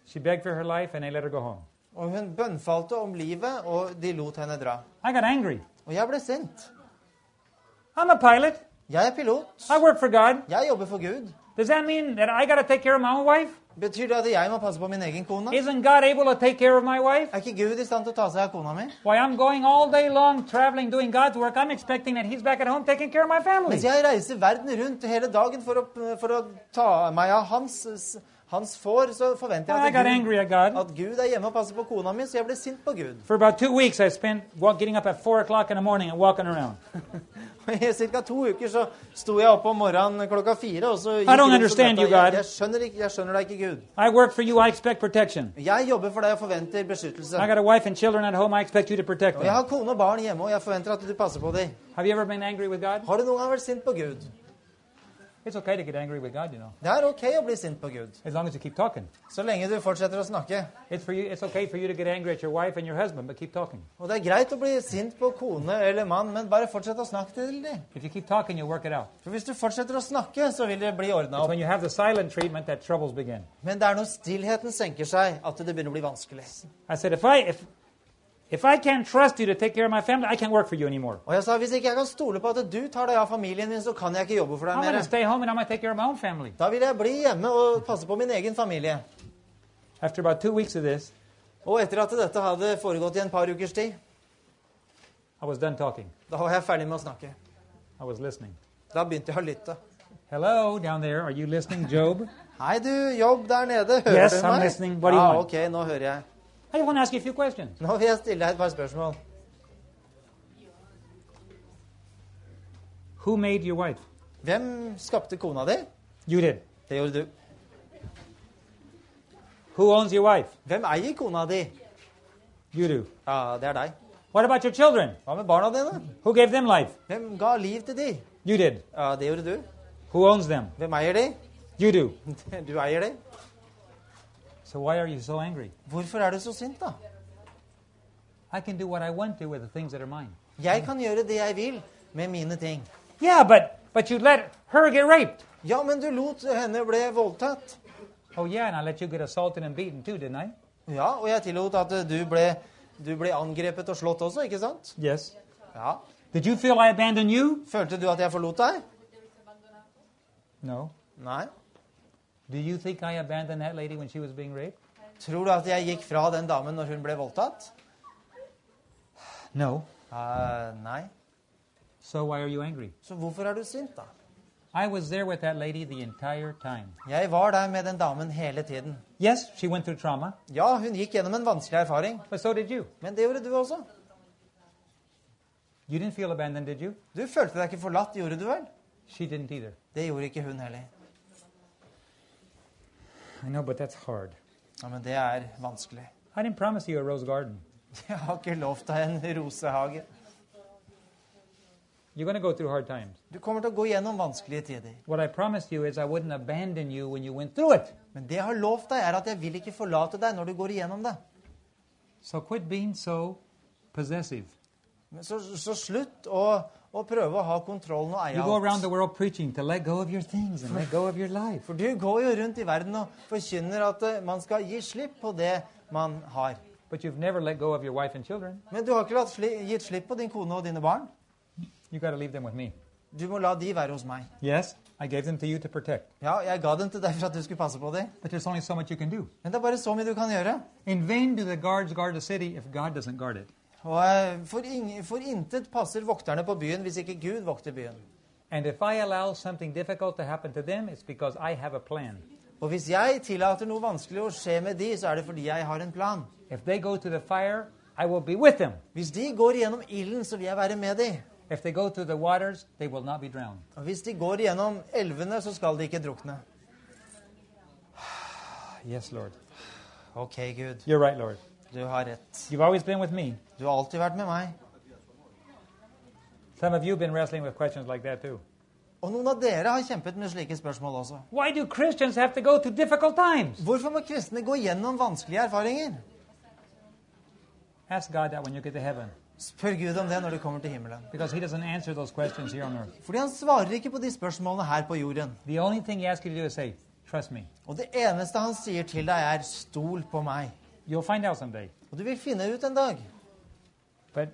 She begged for her life, and they let her go home. Og hun bønnfalte om livet, og de lot henne dra. I got angry. Og jeg ble sint. I'm a pilot. Jeg er pilot. I work for God. Jeg jobber for Gud. Does that mean that I gotta take care of my own wife? Betyr det at jeg må passe på min egen kone? Isn't God able to take care of my wife? Er ikke Gud i stand til å ta seg av kona mi? Why, I'm going all day long traveling doing God's work. I'm expecting that He's back at home taking care of my family. Mens jeg reiser verden rundt hele dagen for å, for å ta meg av hans, hans får, så forventer jeg at Gud, at Gud er hjemme og passer på kona mi, så jeg ble sint på Gud. For about two weeks, I spent getting up at four o'clock in the morning and walking around. I ca. to uker så sto jeg opp om morgenen klokka fire. og så gikk rundt og. Jeg, jeg, skjønner ikke, jeg skjønner deg ikke, Gud. I work for you. I expect protection. Jeg jobber for deg og forventer beskyttelse. I got a wife and children at home. I expect you to protect Og jeg them. har kone og barn hjemme, og jeg forventer at du passer på dem. Have you ever been angry with God? Har du noen gang vært sint på Gud? It's okay to get angry with God, you know, Det er ok å bli sint på Gud, as long as you keep talking. så lenge du fortsetter å snakke. It's, for you, it's okay for you to get angry at your wife and your husband, but keep talking. Og det er greit å bli sint på kone eller mann, men bare fortsett å snakke til dem. If you keep talking, you'll work it out. For hvis du fortsetter å snakke, så vil det bli ordna It's opp. when you have the silent treatment that troubles begin. Men det er når stillheten senker seg, at det begynner å bli vanskelig. I said, if I, if, if I can't trust you to take care of my family, I can't work for you anymore. Og jeg sa hvis ikke jeg kan stole på at du tar deg av familien din, så kan jeg ikke jobbe for deg I'm mer. stay home and I'm take care of my own family. Da vil jeg bli hjemme og passe på min egen familie. After about two weeks of this, Og etter at dette hadde foregått i en par ukers tid, I was done talking. da var jeg ferdig med å snakke. I was listening. Da begynte jeg å lytte. Hello, down there. Are you listening, Job? Hei, du, jobb der nede. Hører Yes, du I'm meg? listening. What do you ah, want? ok, nå hører jeg. I just want to ask you a few questions. Nå vil jeg stille deg et par spørsmål. Who made your wife? Hvem skapte kona di? You did. Det gjorde du. Who owns your wife? Hvem eier kona di? You do. Ja, det er deg. What about your children? Hva med barna dine? Who gave them life? Hvem ga liv til de? You did. Ja, det gjorde du. Who owns them? Hvem eier de? You do. Du eier de. So why are you so angry? Hvorfor er du så sint, da? I can do what I want to with the things that are mine. Jeg kan gjøre det jeg vil med mine ting. Yeah, but but you let her get raped. Ja, men du lot henne bli voldtatt. Oh yeah, and I let you get assaulted and beaten too, didn't I? Ja, og jeg tillot at du ble, du ble angrepet og slått også, ikke sant? Yes. Ja. Did you feel I abandoned you? Følte du at jeg forlot deg? No. Nei. Do you think I abandoned that lady when she was being raped? Tror du at jeg gikk fra den damen når hun ble voldtatt? No. Uh, nei. So why are you angry? Så hvorfor er du sint, da? I was there with that lady the entire time. Jeg var der med den damen hele tiden. Yes, she went through trauma, Ja, hun gikk gjennom en vanskelig erfaring, but so did you. men det gjorde du også. You didn't feel abandoned, did you? Du følte deg ikke forlatt, gjorde du vel? She didn't either. Det gjorde ikke hun heller. I know, but that's hard. Ja, Men det er vanskelig. I didn't promise you a rose garden. Jeg har ikke lovt deg en rosehage. You're going to go through hard times. Du kommer til å gå gjennom vanskelige tider. What I promised you is I wouldn't abandon you when you went through it. Men det jeg har lovt deg, er at jeg vil ikke forlate deg når du går igjennom det. So quit being so possessive. Men Så, så slutt å, å prøve å ha kontrollen og eie You go around the alt. world preaching to let go of your things and let go of your life. For du går jo rundt i verden og forkynner at eh, man skal gi slipp på det man har. But you've never let go of your wife and children. Men du har ikke sli, gitt slipp på din kone og dine barn. You got to leave them with me. Du må la de være hos meg. Yes, I gave them to you to protect. Ja, jeg ga dem til deg for at du skulle passe på dem. But there's only so much you can do. Men det er bare så mye du kan gjøre. In vain do the guards guard the city if God doesn't guard it. Og eh, for, ing, for intet passer vokterne på byen hvis ikke Gud vokter byen. And if I allow something difficult to happen to them, it's because I have a plan. Og hvis jeg tillater noe vanskelig å skje med de, så er det fordi jeg har en plan. If they go to the fire, I will be with them. Hvis de går gjennom ilden, så vil jeg være med de. If they go through the waters, they will not be drowned. Og hvis de går gjennom elvene, så skal de ikke drukne. Yes, Lord. Ok, Gud. You're right, Lord. Du har rett. You've always been with me. Du har alltid vært med meg. Some of you have been wrestling with questions like that too. Og noen av dere har kjempet med slike spørsmål også. Why do Christians have to go through difficult times? Hvorfor må kristne gå gjennom vanskelige erfaringer? Ask God that when you get to heaven, Spør Gud om det når du kommer til himmelen. Fordi han svarer ikke på de spørsmålene her på jorden. Say, Og det eneste han sier til deg, er 'stol på meg'. You'll find out someday. Og du vil finne ut en dag. But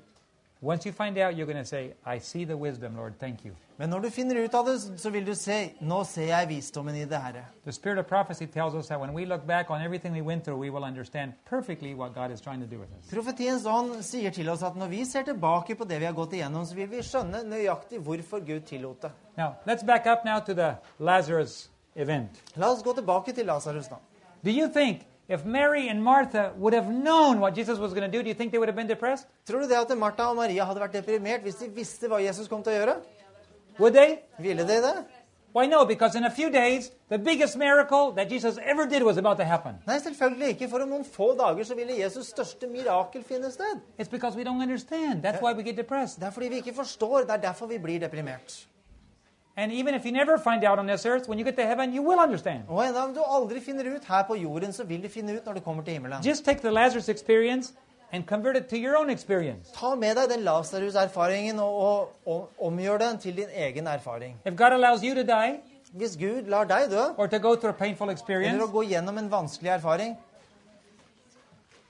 once you find out, you're going to say, I see the wisdom, Lord. Thank you. Men når du finner ut av det, så vil du se 'Nå ser jeg visdommen i det Herre'. The spirit of prophecy tells us that when we look back on everything we went through, we will understand perfectly what God is trying to do with us. Profetiens ånd sier til oss at når vi ser tilbake på det vi har gått igjennom, så vil vi skjønne nøyaktig hvorfor Gud tillot det. Now, let's back up now to the Lazarus event. La oss gå tilbake til Lasarus, nå. Do you think if Mary and Martha would have known what Jesus was going to do, do you think they would have been depressed? Tror du det at Martha og Maria hadde vært deprimert hvis de visste hva Jesus kom til å gjøre? Would they? Ville de det? Why no? Because in a few days, the biggest miracle that Jesus ever did was about to happen. Nei, selvfølgelig ikke. For om noen få dager så ville Jesus' største mirakel finne sted. It's because we don't understand. That's why we get depressed. Det er fordi vi ikke forstår. Det er derfor vi blir deprimert. And even if you never find out on this earth, when you get to heaven, you will understand. Og enda om du aldri finner ut her på jorden, så vil du finne ut når du kommer til himmelen. Just take the Lazarus experience and convert it to your own experience. Ta med deg den Lasarus-erfaringen og, og, og omgjør den til din egen erfaring. If God allows you to die Hvis Gud lar deg dø, or to go through a painful experience, eller å gå gjennom en vanskelig erfaring,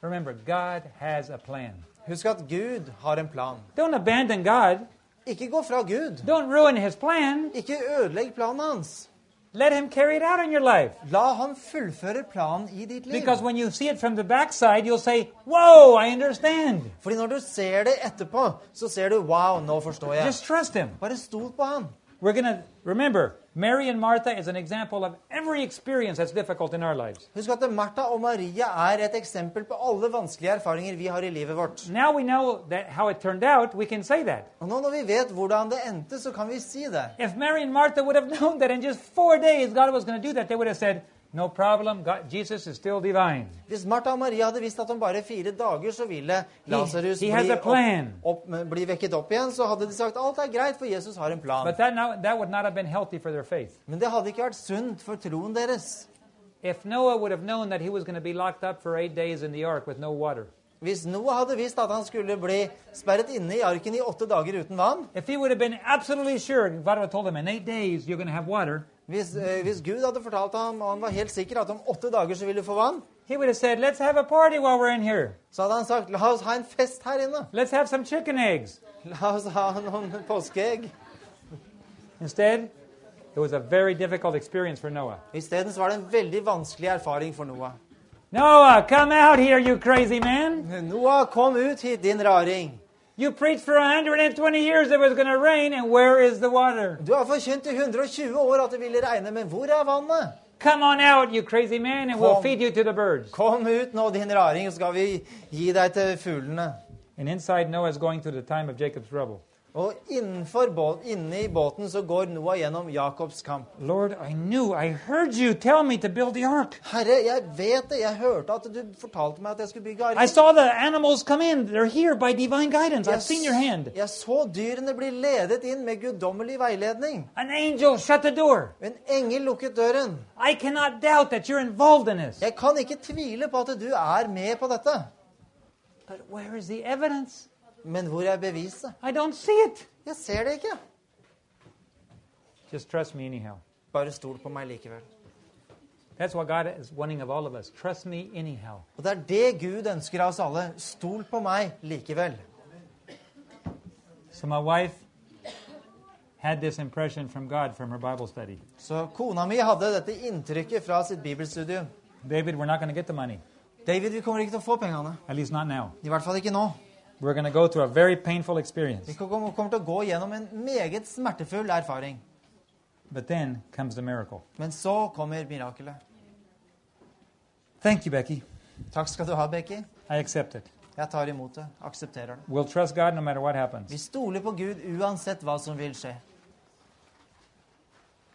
remember, God has a plan. husk at Gud har en plan. Don't abandon God. Ikke gå fra Gud. Don't ruin His plan. Ikke ødelegg planen hans. Let Him carry it out in your life. La ham fullføre planen i ditt liv. Because when you see it from the backside, you'll say, Whoa, I understand. Fordi når du ser det etterpå, så ser du wow, nå forstår jeg. Just trust Him. Bare stol på han. We're going to remember, Mary and Martha is an example of every experience that's difficult in our lives. Husk at Martha og Maria er et eksempel på alle vanskelige erfaringer vi har i livet vårt. Now we know that how it turned out, we can say that. Og nå når vi vet hvordan det endte, så kan vi si det. If Mary and Martha would have known that in just four days God was going to do that, they would have said, No problem. God, Jesus is still divine. Hvis Martha og Maria hadde visst at om bare fire dager så ville Lasarus he has bli, a plan. opp, opp, bli vekket opp igjen, så hadde de sagt alt er greit, for Jesus har en plan. But that, now, that would not have been healthy for their faith. Men det hadde ikke vært sunt for troen deres. If Noah would have known that he was going to be locked up for eight days in the ark with no water, Hvis Noah hadde visst at han skulle bli sperret inne i arken i åtte dager uten vann, if he would have been absolutely sure, God would have told him, in eight days you're going to have water, hvis, uh, hvis Gud hadde fortalt ham, og han var helt sikker at om åtte dager så ville du få vann, he would have said, let's have a party while we're in here. så hadde han sagt la oss ha en fest her inne. Let's have some chicken eggs. La oss ha noen påskeegg. Instead, it was a very difficult experience for Noah. Isteden så var det en veldig vanskelig erfaring for Noah. Noah, come out here, you crazy man. Noah, kom ut hit, din raring. You preached for 120 years it was going to rain, and where is the water? Du har forkynt i 120 år at det ville regne, men hvor er vannet? Come on out, you crazy man, and we'll feed you to the birds. Kom ut nå, din raring, så skal vi gi deg til fuglene. And inside Noah is going through the time of Jacob's trouble. Og innenfor båten, inne i båten så går Noah gjennom Jakobs kamp. Lord, I knew, I heard you tell me to build the ark. Herre, jeg vet det, jeg hørte at du fortalte meg at jeg skulle bygge I saw the animals come in. They're here by divine guidance. I've seen your hand. jeg så dyrene bli ledet inn med guddommelig veiledning. An angel shut the door. En engel lukket døren. I cannot doubt that you're involved in this. Jeg kan ikke tvile på at du er med på dette. But where is the evidence? Men hvor er beviset? I don't see it. Jeg ser det ikke. Just trust me anyhow. Bare stol på meg likevel. That's what God is wanting of all of us. Trust me anyhow. Og det er det Gud ønsker av oss alle. Stol på meg likevel. So my wife had this impression from God from her Bible study. Så kona mi hadde dette inntrykket fra sitt bibelstudium. David, we're not going to get the money. David, vi kommer ikke til å få pengene. At least not now. I hvert fall ikke nå. We're going to go through a very painful Vi experience. kommer kommer til å gå gjennom en meget smertefull erfaring. But then comes the miracle. Men så kommer mirakelet. Thank you, Becky. Takk skal du ha, Becky. I accept it. Jeg tar imot det. Aksepterer det. We'll trust God no matter what Vi stoler på Gud uansett hva som vil skje.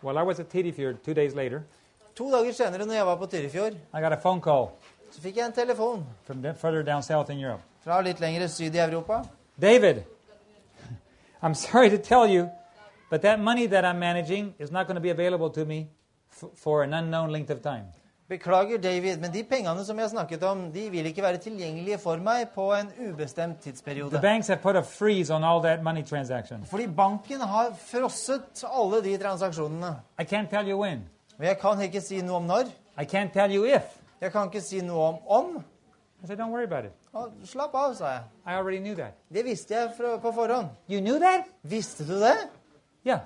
Well, I was at Tidifjord two days later, To dager senere, når jeg var på Tyrifjord, I got a phone call så fikk jeg en telefon from the- further down south in Europe. Fra litt lenger syd i Europa. David, I'm sorry to tell you, but that money that I'm managing is not going to be available to me for an unknown length of time. Beklager, David, men de pengene som jeg snakket om, de vil ikke være tilgjengelige for meg på en ubestemt tidsperiode. Fordi banken har frosset alle de transaksjonene. Og jeg kan ikke si noe om når. Jeg kan ikke si noe om om. I said, don't worry about it. Og slapp av, sa jeg. I already knew that. Det visste jeg fra, på forhånd. You knew that? Visste du det? Yeah.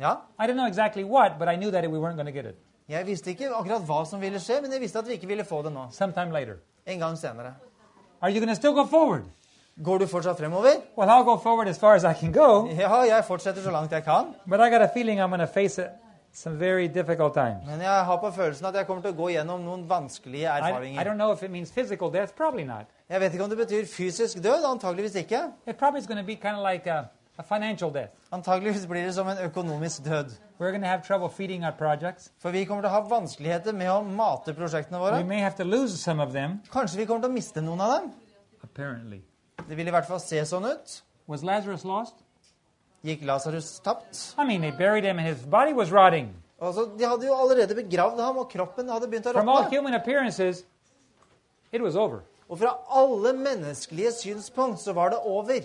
Ja. I don't know exactly what, but I knew that we weren't going to get it. Jeg visste ikke akkurat hva som ville skje, men jeg visste at vi ikke ville få det nå. Sometime later. En gang senere. Are you going to still go forward? Går du fortsatt fremover? Well, I'll go forward as far as I can go, Ja, jeg fortsetter så langt jeg kan. but I got a feeling I'm going to face a, some very difficult times. Men jeg har på følelsen at jeg kommer til å gå gjennom noen vanskelige I, I erfaringer. don't know if it means physical death. Probably not. Jeg vet ikke om det betyr fysisk død. Antageligvis ikke. It probably is going to be kind of like a, a financial death. Antageligvis blir det som en økonomisk død. We're going to have trouble feeding our projects. For vi kommer til å ha vanskeligheter med å mate prosjektene We våre. may have to lose some of them. Kanskje vi kommer til å miste noen av dem. Apparently. Det vil i hvert fall se sånn ut. Was Lazarus lost? Gikk Lasarus tapt? I mean, they buried him and his body was rotting. Altså, de hadde jo allerede begravd ham, og kroppen hadde begynt å From all råtne. human appearances, it was over. Og fra alle menneskelige synspunkt så var det over.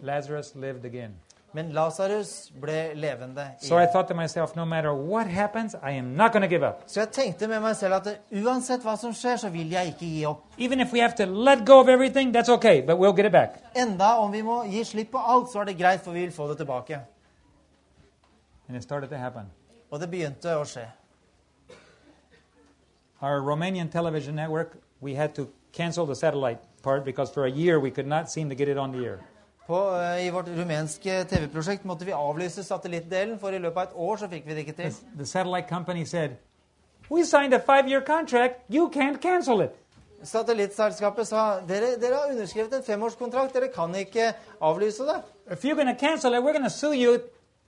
Lazarus lived again. Men Lasarus ble levende So I thought to myself, no matter what happens, I am not going to give up. Så jeg tenkte med meg selv at uansett hva som skjer, så vil jeg ikke gi opp. Even if we have to let go of everything, that's okay, but we'll get it back. Enda om vi må gi slipp på alt, så er det greit, for vi vil få det tilbake. And it started to happen. Og det begynte å skje. Our Romanian television network, we had to cancel the satellite part because for a year we could not seem to get it on the air. På, eh, I vårt rumenske TV-prosjekt måtte vi avlyse satellittdelen, for i løpet av et år så fikk vi det ikke til. The satellite company said, We signed a five year contract, you can't cancel it. Satellittselskapet sa dere, dere har underskrevet en femårskontrakt, dere kan ikke avlyse det. If you're cancel it, we're sue you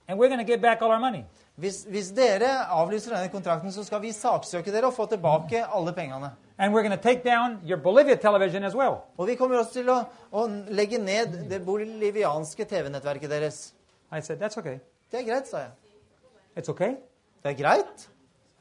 and we're get back all our money. Hvis, hvis dere avlyser denne kontrakten, så skal vi saksøke dere og få tilbake alle pengene. And we're going to take down your Bolivia television as well. Og vi kommer også til å, å legge ned det bolivianske TV-nettverket deres. I said, That's okay. Det er greit, sa jeg. It's okay. Det er greit.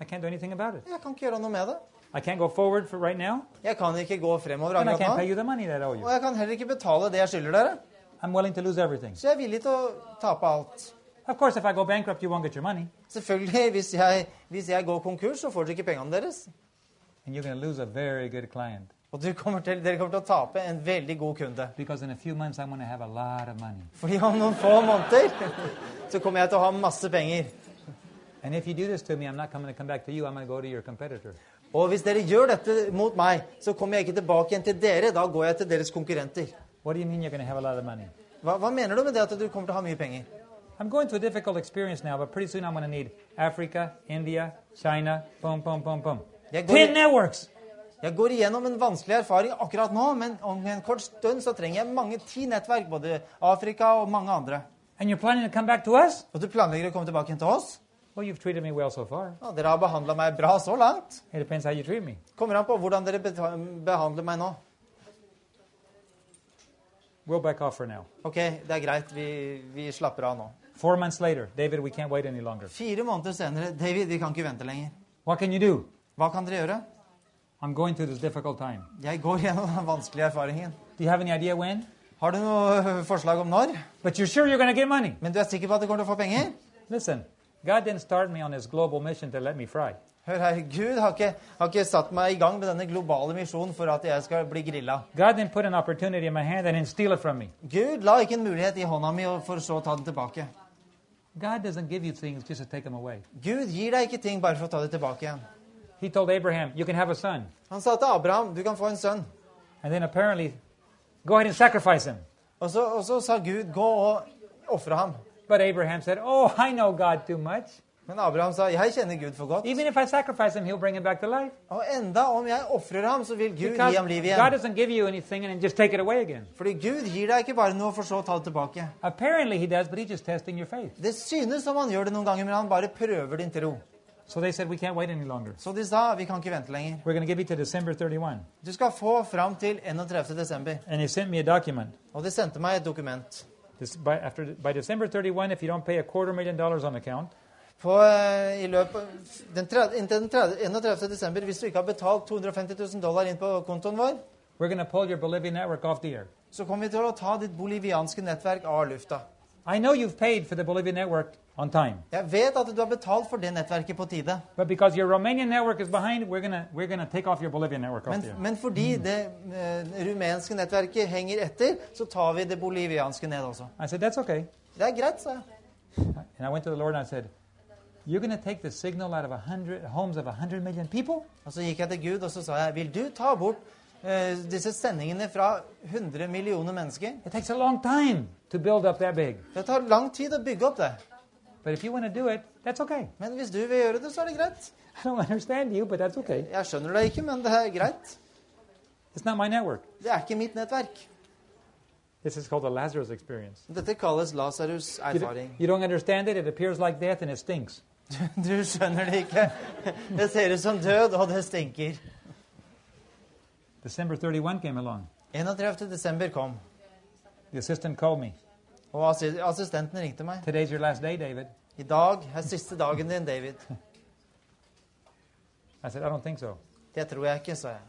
I can't do anything about it. Jeg kan ikke gjøre noe med det. I can't go forward for right now, Jeg kan ikke gå fremover and I akkurat can't pay nå. you the money that I owe Og jeg kan heller ikke betale det jeg skylder dere. I'm willing to lose everything. Så jeg er villig til å tape alt. Of course, if I go bankrupt, you won't get your money, Selvfølgelig, hvis jeg, hvis jeg går konkurs, så får dere ikke pengene deres. and you're going to lose a very good client. Og du kommer til, dere kommer til å tape en veldig god kunde. Because in a few months, I'm going to have a lot of money. Fordi om noen få måneder så kommer jeg til å ha masse penger. And if you do this to me, I'm not coming to come back to you. I'm going to go to your competitor. Og hvis dere gjør dette mot meg, så kommer jeg ikke tilbake igjen til dere. Da går jeg til deres konkurrenter. What do you mean you're going to have a lot of money? Hva, hva mener du med det at du kommer til å ha mye penger? I'm going through a difficult experience now, but pretty soon I'm going to need Africa, India, China, boom, boom, boom, boom. Ten networks. Jeg går igjennom en vanskelig erfaring akkurat nå, men om en kort stund så trenger jeg mange ti nettverk, både Afrika og mange andre. And you're planning to come back to us? Og du planlegger å komme tilbake til oss? Well, you've treated me well so far. Ja, dere har behandla meg bra så langt. It depends how you treat me. Kommer an på hvordan dere behandler meg nå. We'll back off for now. Ok, det er greit. Vi, vi slapper av nå. Four months later, David, we can't wait any longer. Fire måneder senere David, vi kan ikke vente lenger. What can you do? Hva kan dere gjøre? I'm going through this difficult time. Jeg går gjennom den vanskelige erfaringen. Do you have any idea when? Har du noe forslag om når? But you're sure you're going to get money. Men du er sikker på at du kommer til å få penger? Listen, God didn't start me on this global mission to let me fry. Hør her, Gud har ikke, har ikke satt meg i gang med denne globale misjonen for at jeg skal bli grilla. God didn't put an opportunity in my hand and then steal it from me. Gud la ikke en mulighet i hånda mi for så å ta den tilbake. God doesn't give you things just to take them away. Gud gir deg ikke ting bare for å ta det tilbake igjen. He told Abraham, You can have a son. Han sa til Abraham du kan få en sønn. And then apparently, go ahead and sacrifice him. Og så, og så sa Gud gå og ofre ham. But Abraham said, Oh, I know God too much. Men Abraham sa jeg kjenner Gud for godt. Even if I sacrifice him, he'll bring him back to life. Og enda om jeg ofrer ham, så vil Gud Because gi ham liv God igjen. doesn't give you anything and just take it away again. Fordi Gud gir deg ikke bare noe for så å ta det tilbake. Apparently, he does, but he's just testing your faith. Det synes som han gjør det noen ganger, men han bare prøver din tro. So they said, We can't wait any longer. Så de sa vi kan ikke vente lenger. We're going to give you to December 31. Du skal få fram til 31. desember. And they sent me a document. Og de sendte meg et dokument. This, by, after, by December 31, if you don't pay a quarter million dollars on account, På, eh, i løpet, den 30, inntil den 30, 31. desember, hvis du ikke har betalt 250 000 dollar inn på kontoen vår, we're going to pull your Bolivian network off the air. så kommer vi til å ta ditt bolivianske nettverk av lufta. I know you've paid for the Bolivian network on time, Jeg vet at du har betalt for det nettverket på tide, but because your Romanian network is behind, we're going we're gonna take off your Bolivian network off men, the air. men fordi det uh, rumenske nettverket henger etter, så tar vi det bolivianske ned også. I said, That's okay. Det er greit, sa jeg. And I went to the Lord and I said, You're going to take the signal out of a hundred homes of a hundred million people? Og så gikk jeg til Gud og så sa jeg, vil du ta bort eh, disse sendingene fra 100 millioner mennesker? It takes a long time to build up that big. Det tar lang tid å bygge opp det. But if you want to do it, that's okay. Men hvis du vil gjøre det, så er det greit. I don't understand you, but that's okay. Jeg skjønner deg ikke, men det er greit. It's not my network. Det er ikke mitt nettverk. This is called the Lazarus experience. Dette kalles Lasarus You, d- erfaring. you don't understand it. It appears like death and it stinks. Du skjønner det ikke. Det ser ut som død, og det stinker. December 31 came along. 31. desember kom, The assistant called me. og assi- assistenten ringte meg. Today's your last day, David. I dag er siste dagen din, David. I said, I don't think so. Det tror jeg ikke, sa jeg.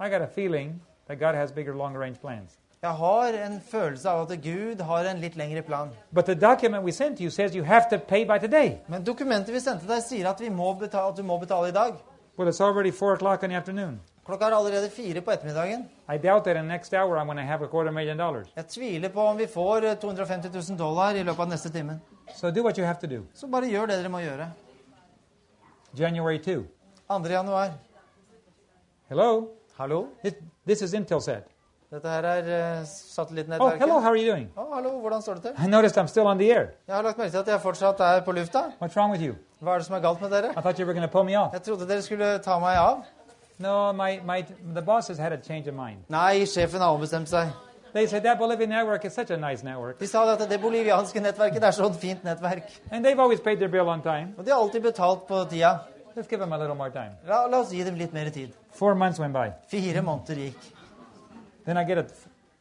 I got a feeling that God has bigger, longer range plans. Jeg har en følelse av at Gud har en litt lengre plan. But the document we sent you says you have to pay by today. Men dokumentet vi sendte deg, sier at, vi må betale, at du må betale i dag. Well, it's already 4 o'clock in the afternoon. Klokka er allerede fire på ettermiddagen. I doubt that in the next hour I'm going to have a quarter million dollars. Jeg tviler på om vi får eh, 250 000 dollar i løpet av neste time. So do what you have to do. Så bare gjør det dere må gjøre. January 2. 2. januar. Hello? Hallo? This, this is Intelsat. Dette her er satellittnettverket. Oh, hello, how are you doing? Oh, hallo, hvordan står det til? I noticed I'm still on the air. Jeg har lagt merke til at jeg fortsatt er på lufta. What's wrong with you? Hva er det som er galt med dere? I thought you were going to pull me off. Jeg trodde dere skulle ta meg av. No, my, my, the boss has had a change of mind. Nei, sjefen har ombestemt seg. They said that Bolivian network is such a nice network. De sa at det bolivianske nettverket er så fint nettverk. And they've always paid their bill on time. Og de har alltid betalt på tida. Let's give them a little more time. La, la oss gi dem litt mer tid. Four months went by. Fire måneder gikk. Then I get a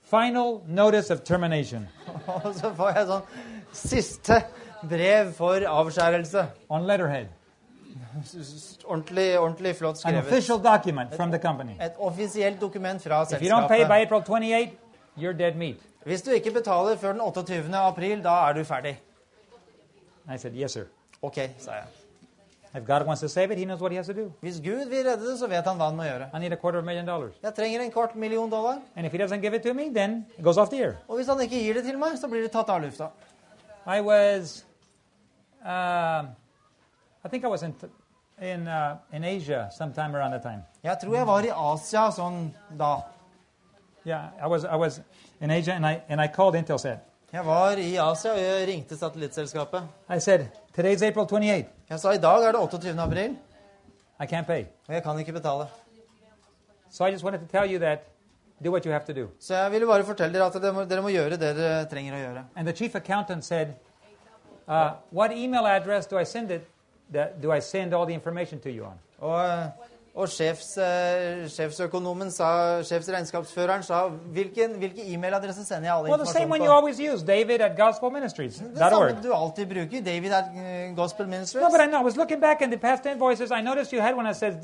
final notice of termination Og så får jeg sånn siste brev for avskjærelse. on letterhead. Ordentlig, ordentlig flott An skrevet. official document from the company. Et offisielt dokument fra If you don't pay by selskapet. April 28, you're dead meat. Hvis du ikke betaler før den 28. april, da er du ferdig. I said, Yes, sir. Ok, sa jeg. If God wants to save it, He knows what He has to do. Hvis Gud vil redde det, så vet han hva han må gjøre. I need a quarter of a million dollars. Jeg trenger en kvart million dollar, And if He doesn't give it to me, then it goes off the air. og hvis han ikke gir det til meg, så blir det tatt av lufta. I was, um, I think I was in, in, uh, in Asia sometime around that time. Jeg tror jeg var i Asia sånn da. Yeah, I was, I was in Asia, and I, and I called Intelsat. Jeg var i Asia, og jeg ringte satellittselskapet. I said, Today's April 28. Jeg sa i dag er det 28. april, I can't pay. og jeg kan ikke betale. So I just wanted to tell you that do what you have to do. Så jeg ville bare fortelle dere at dere må, dere må gjøre det dere trenger å gjøre. And the chief accountant said, uh, What email address do I send it? That, do I send all the information to you on? Og, og sjefs, eh, sjefsøkonomen sa, sjefsregnskapsføreren sa hvilken, hvilke e-mailadresse sender jeg alle Well, informasjon på? use, Det samme du alltid bruker. David at eh, Gospel Ministries. No, but I know. I was looking back in the past invoices. I noticed you had one that says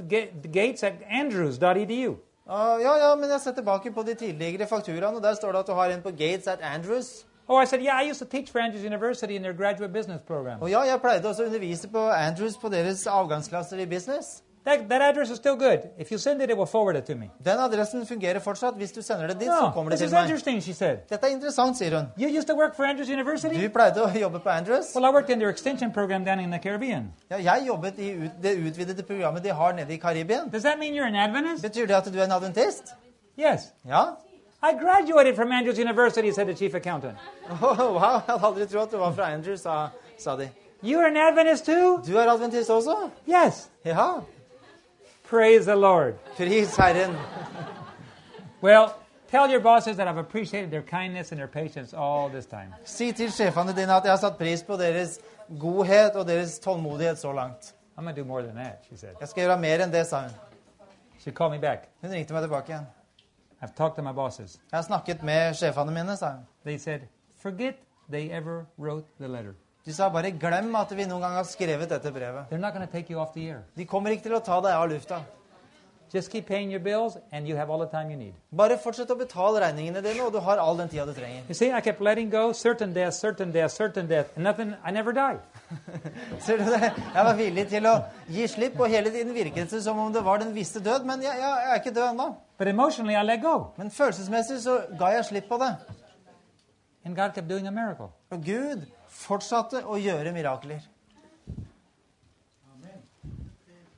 gates at andrews.edu. Ah, ja, ja, men jeg ser tilbake på de tidligere fakturaene, og der står det at du har en på Gates at Andrews. Oh, I said, yeah, I used to teach for Andrews University in their graduate business program. Og ja, jeg pleide også å undervise på Andrews på deres avgangsklasser i business. That, that address is still good. If you send it, it will forward it to me. Den adressen fungerer fortsatt. Hvis du sender det dit, så kommer det til meg. she said. Dette er interessant, sier hun. You used to work for Andrews University? Du pleide å jobbe på Andrews. Well, I worked in their extension program down in the Caribbean. Ja, jeg jobbet i ut, det utvidede programmet de har nede i Karibien. Does that mean you're an Adventist? Betyr det at du er en adventist? Yes. Ja. I graduated from Andrews University, said the chief accountant. Oh, wow, jeg hadde aldri trodd at du var fra Andrews, sa, sa de. You're an Adventist too? Du er adventist også? Yes. Ja. Praise the Lord. Pris Herren. Well, tell your bosses that I've appreciated their kindness and their patience all this time. Si til sjefene dine at jeg har satt pris på deres godhet og deres tålmodighet så langt. I'm going to do more than that, she said. Jeg skal gjøre mer enn det, sa hun. She called me back. Hun ringte meg tilbake igjen. I've talked to my bosses. Jeg har snakket med sjefene mine, sa hun. They said, forget they ever wrote the letter. De sa bare 'glem at vi noen gang har skrevet dette brevet'. They're not going to take you off the air. De kommer ikke til å ta deg av lufta. Just keep paying your bills, and you have all the time you need. Bare fortsett å betale regningene dine, og du har all den tida du trenger. You see, I kept letting go, certain death, certain death, certain death, and nothing, I never die. Ser du det? Jeg var villig til å gi slipp, og hele tiden virket det som om det var den visste død. Men jeg, jeg, jeg er ikke død ennå. But emotionally, I let go. Men følelsesmessig så ga jeg slipp på det. And God kept doing a miracle. Og Gud fortsatte å gjøre mirakler.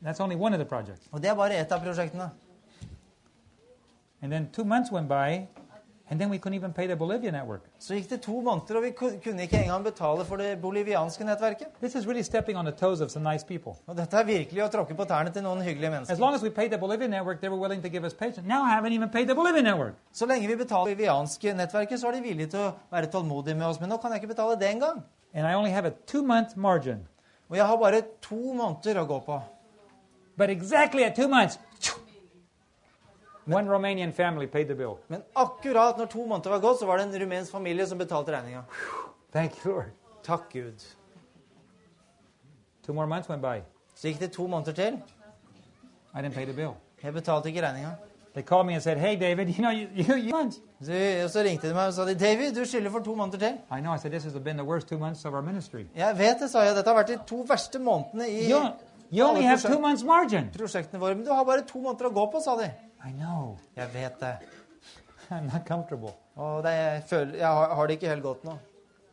That's only one of the projects. Og det er bare ett av prosjektene. And then two months went by, and then we couldn't even pay the Bolivia network. Så gikk det to måneder, og vi ku- kunne ikke engang betale for det bolivianske nettverket. This is really stepping on the toes of some nice people. Og dette er virkelig å tråkke på tærne til noen hyggelige As mennesker. long as we paid the Bolivia network, they were willing to give us patience. Now I haven't even paid the Bolivia network. Så lenge vi betaler bolivianske nettverket, så er de villige til å være tålmodige med oss. Men nå kan jeg ikke betale det engang. And I only have a two month margin. Og jeg har bare to måneder å gå på. But exactly at two months, one Romanian family paid the bill. Men akkurat når to måneder var gått, så var det en rumensk familie som betalte regninga. Thank you, Lord. Takk Gud. Two more months went by. Så gikk det to måneder til. I didn't pay the bill. Jeg betalte ikke regninga. They called me and said, Hey, David, you know, you, you, you months. Så, så ringte de meg og sa de, David, du skylder for to måneder til. I know. I said, This has been the worst two months of our ministry. Jeg vet det, sa jeg. Dette har vært de to verste månedene i You, you only have two months margin. prosjektene våre. Men du har bare to måneder å gå på, sa de. I know. Jeg vet det. I'm not comfortable. Og det, jeg, føler, jeg har, har det ikke helt godt nå.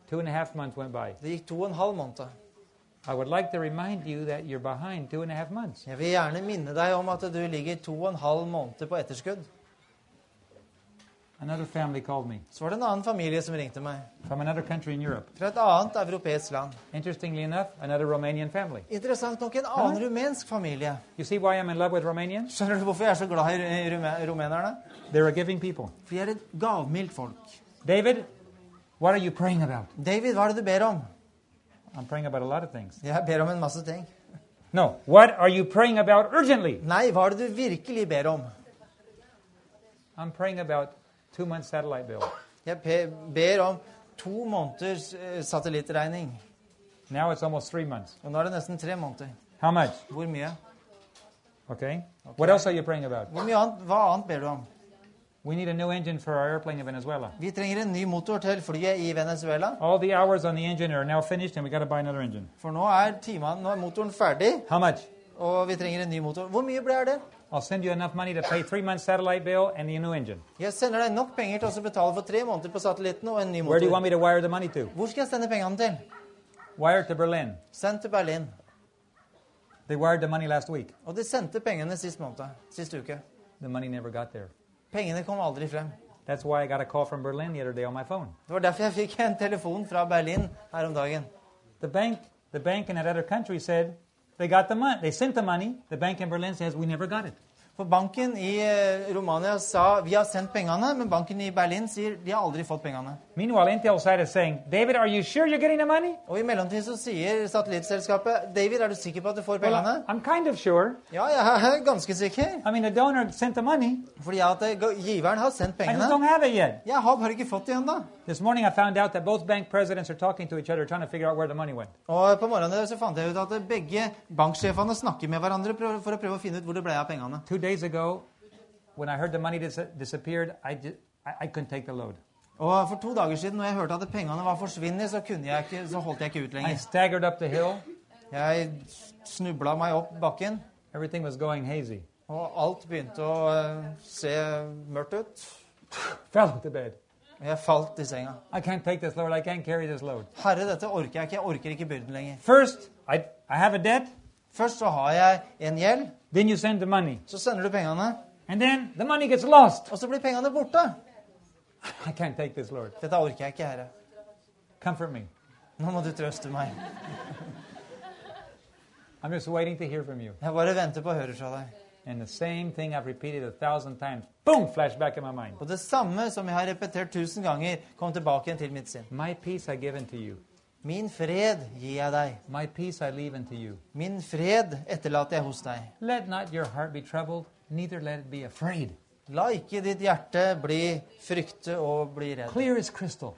Two and a half months went by. Det gikk to og en halv måned. I would like to remind you that you're behind two and a half months. Jeg vil gjerne minne deg om at du ligger to og en halv måned på etterskudd. Another family called me Så var det en annen familie som ringte meg. from another country in Europe. Fra et annet europeisk land. Interestingly enough, another Romanian family. Interessant nok en annen rumensk familie. You see why I'm in love with Romanians? Skjønner du hvorfor jeg er så glad i rume- rumenerne? They're a giving people. For de er et gavmildt folk. David, what are you praying about? David, hva er det du ber om? I'm praying about a lot of things. Jeg ber om en masse ting. No, what are you praying about urgently? Nei, hva er det du virkelig ber om? I'm praying about two months satellite bill. Jeg ber om to måneders eh, satellittregning. Now it's almost three months. Og nå er det nesten tre måneder. How much? Hvor mye? Okay. What else are you praying about? Hvor mye annet, hva annet ber du om? We need a new engine for our airplane in Venezuela. Vi trenger en ny motor til flyet i Venezuela. All the hours on the engine are now finished, and we got to buy another engine. For nå er, timene, nå er motoren ferdig, How much? og vi trenger en ny motor. Hvor mye blir det? I'll send you enough money to pay three months satellite bill and the new engine. Jeg sender deg er nok penger til å betale for tre måneder på satellitten og en ny Where do you want motor. me to wire the money to? Hvor skal jeg sende pengene til? Wire to Berlin. Send til Berlin. They wired the money last week. Og de sendte pengene sist måned. Sist uke. The money never got there. Pengene kom aldri frem. That's why I got a call from Berlin the other day on my phone. Det var derfor jeg fikk en telefon fra Berlin her om dagen. The bank, the bank in that other country said they got the money. They sent the money. The bank in Berlin says we never got it. For banken i eh, Romania sa vi har sendt pengene, men banken i Berlin sier de har aldri fått pengene. Meanwhile, Intelsat is saying, David, are you sure you're getting the money? Og i mellomtiden så sier satellittselskapet David, er du sikker på at du får Well, pengene? I'm kind of sure. Ja, jeg er ganske sikker. I mean, the donor sent the money. Fordi at eh, giveren har sendt I just don't have it yet. Jeg har bare ikke fått det ennå. This morning, I found out that both bank presidents are talking to each other, trying to figure out where the money went. Og på morgenen så fant jeg ut at begge banksjefene snakker med hverandre for å prøve å finne ut hvor det ble av pengene. Two days ago, when I heard the money dis- disappeared, I, I, I couldn't take the load. Og for to dager siden, når jeg hørte at pengene var forsvunnet, så, så holdt jeg ikke ut lenger. staggered up the hill. Jeg snubla meg opp bakken, Everything was going hazy. og alt begynte å uh, se mørkt ut. Fell bed. Jeg falt i senga. I can't take this load. I can't carry this load. Herre, dette orker jeg ikke. Jeg orker ikke byrden lenger. First, I, I have a debt. Først så har jeg en gjeld, Then you send the money. så sender du pengene, And then the money gets lost. og så blir pengene borte. I can't take this, Lord. Dette orker jeg ikke, Herre. Comfort me. Nå må du trøste meg. I'm just waiting to hear from you. Jeg bare venter på å høre fra deg. And the same thing I've repeated a thousand times, boom, flash back in my mind. Og det samme som jeg har repetert tusen ganger, kom tilbake igjen til mitt sinn. My peace I give unto you. Min fred gir jeg deg. My peace I leave unto you. Min fred etterlater jeg hos deg. Let not your heart be troubled, neither let it be afraid. La ikke ditt hjerte bli frykte og bli redd. Clear as crystal.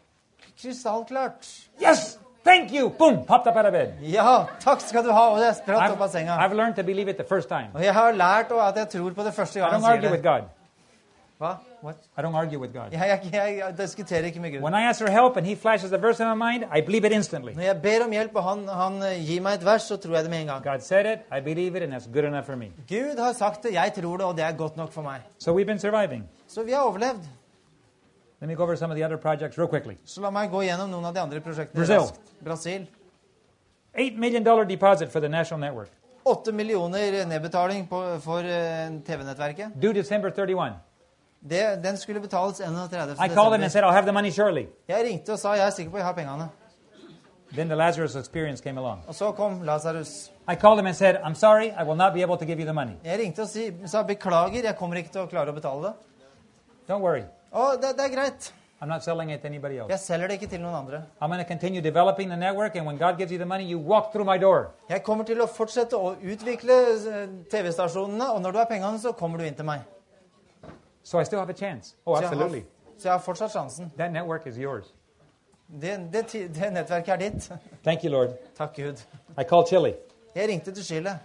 Krystallklart. Yes! Thank you! Boom! Popped up out of bed. Ja, takk skal du ha. Og jeg spratt I've, opp av senga. I've learned to believe it the first time. Og jeg har lært at jeg tror på det første I don't argue with. God. What? I don't argue with God. Diskuterer ikke med Gud. When I ask for help and He flashes a verse in my mind, I believe it instantly. Når jeg ber om hjelp, og han, han eh, gir meg et vers, så tror jeg det med en gang. God said it, I believe it, and that's good enough for me. Gud har sagt det, jeg tror det, og det er godt nok for meg. So we've been surviving. Så vi har overlevd. Let me go over some of the other projects real quickly. Så la meg gå gjennom noen av de andre prosjektene Brazil. raskt. Brasil. $8 million deposit for the national network. 8 millioner nedbetaling på, for eh, TV-nettverket. Due December 31. Det, den skulle betales 31. I called him and desember. said, I'll have the money shortly. Jeg ringte og sa jeg er sikker på at jeg har pengene. Then the Lazarus experience came along. Og så kom Lazarus. I called him and said, I'm sorry, I will not be able to give you the money. Jeg ringte og si, sa beklager, jeg kommer ikke til å klare å betale det. Don't worry, Å, det, det er greit. I'm not selling it to anybody else. Jeg selger det ikke til noen andre. I'm going to continue developing the network, and when God gives you the money, you walk through my door. Jeg kommer til å fortsette å utvikle eh, TV-stasjonene, og når du har pengene, så kommer du inn til meg. So I still have a chance. Oh, absolutely. så jeg har fortsatt sjansen. That network is yours. Det, det, det nettverket er ditt. Thank you, Lord. Takk Gud. I called Chile. Jeg ringte til Chile.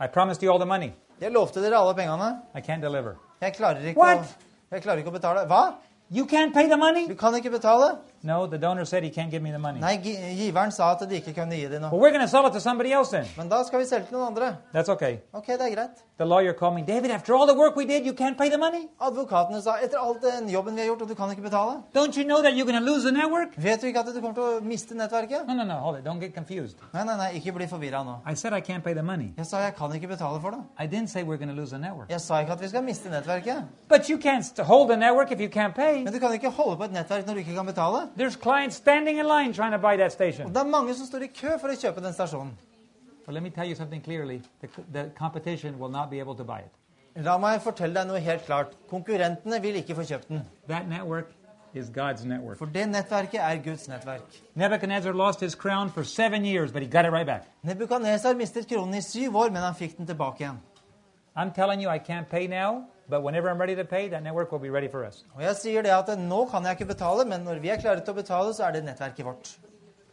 I promised you all the money. Jeg lovte dere alle pengene. I can't deliver. Jeg klarer ikke, What? å, jeg klarer ikke å betale. Hva? You can't pay the money? Du kan ikke betale? No, the donor said he can't give me the money. Nei, gi- giveren sa at de ikke kunne gi det Well, noe. we're going to sell it to somebody else then. Men da skal vi selge til noen andre. That's okay. Ok, det er greit. The lawyer called me, David, after all the work we did, you can't pay the money? Advokatene sa etter all den jobben vi har gjort, og du kan ikke betale. Don't you know that you're going to lose the network? Vet du ikke at du kommer til å miste nettverket? No, no, no, hold it. Don't get confused. Nei, nei, nei, ikke bli forvirra nå. I said I can't pay the money. Jeg sa jeg kan ikke betale for det. I didn't say we're going to lose the network. Jeg sa ikke at vi skal miste nettverket. But you can't hold the network if you can't pay. Men du kan ikke holde på et nettverk når du ikke kan betale. There's clients standing in line trying to buy that Og station. det er mange som står i kø for å kjøpe den stasjonen. But let me tell you something clearly. The, the competition will not be able to buy it. La meg fortelle deg noe helt klart. Konkurrentene vil ikke få kjøpt den. That network is God's network. For det nettverket er Guds nettverk. Nebuchadnezzar lost his crown for seven years, but he got it right back. Nebukadnesar mistet kronen i syv år, men han fikk den tilbake igjen. I'm telling you, I can't pay now, but whenever I'm ready to pay, that network will be ready for us. Og jeg sier det at nå kan jeg ikke betale, men når vi er klare til å betale, så er det nettverket vårt.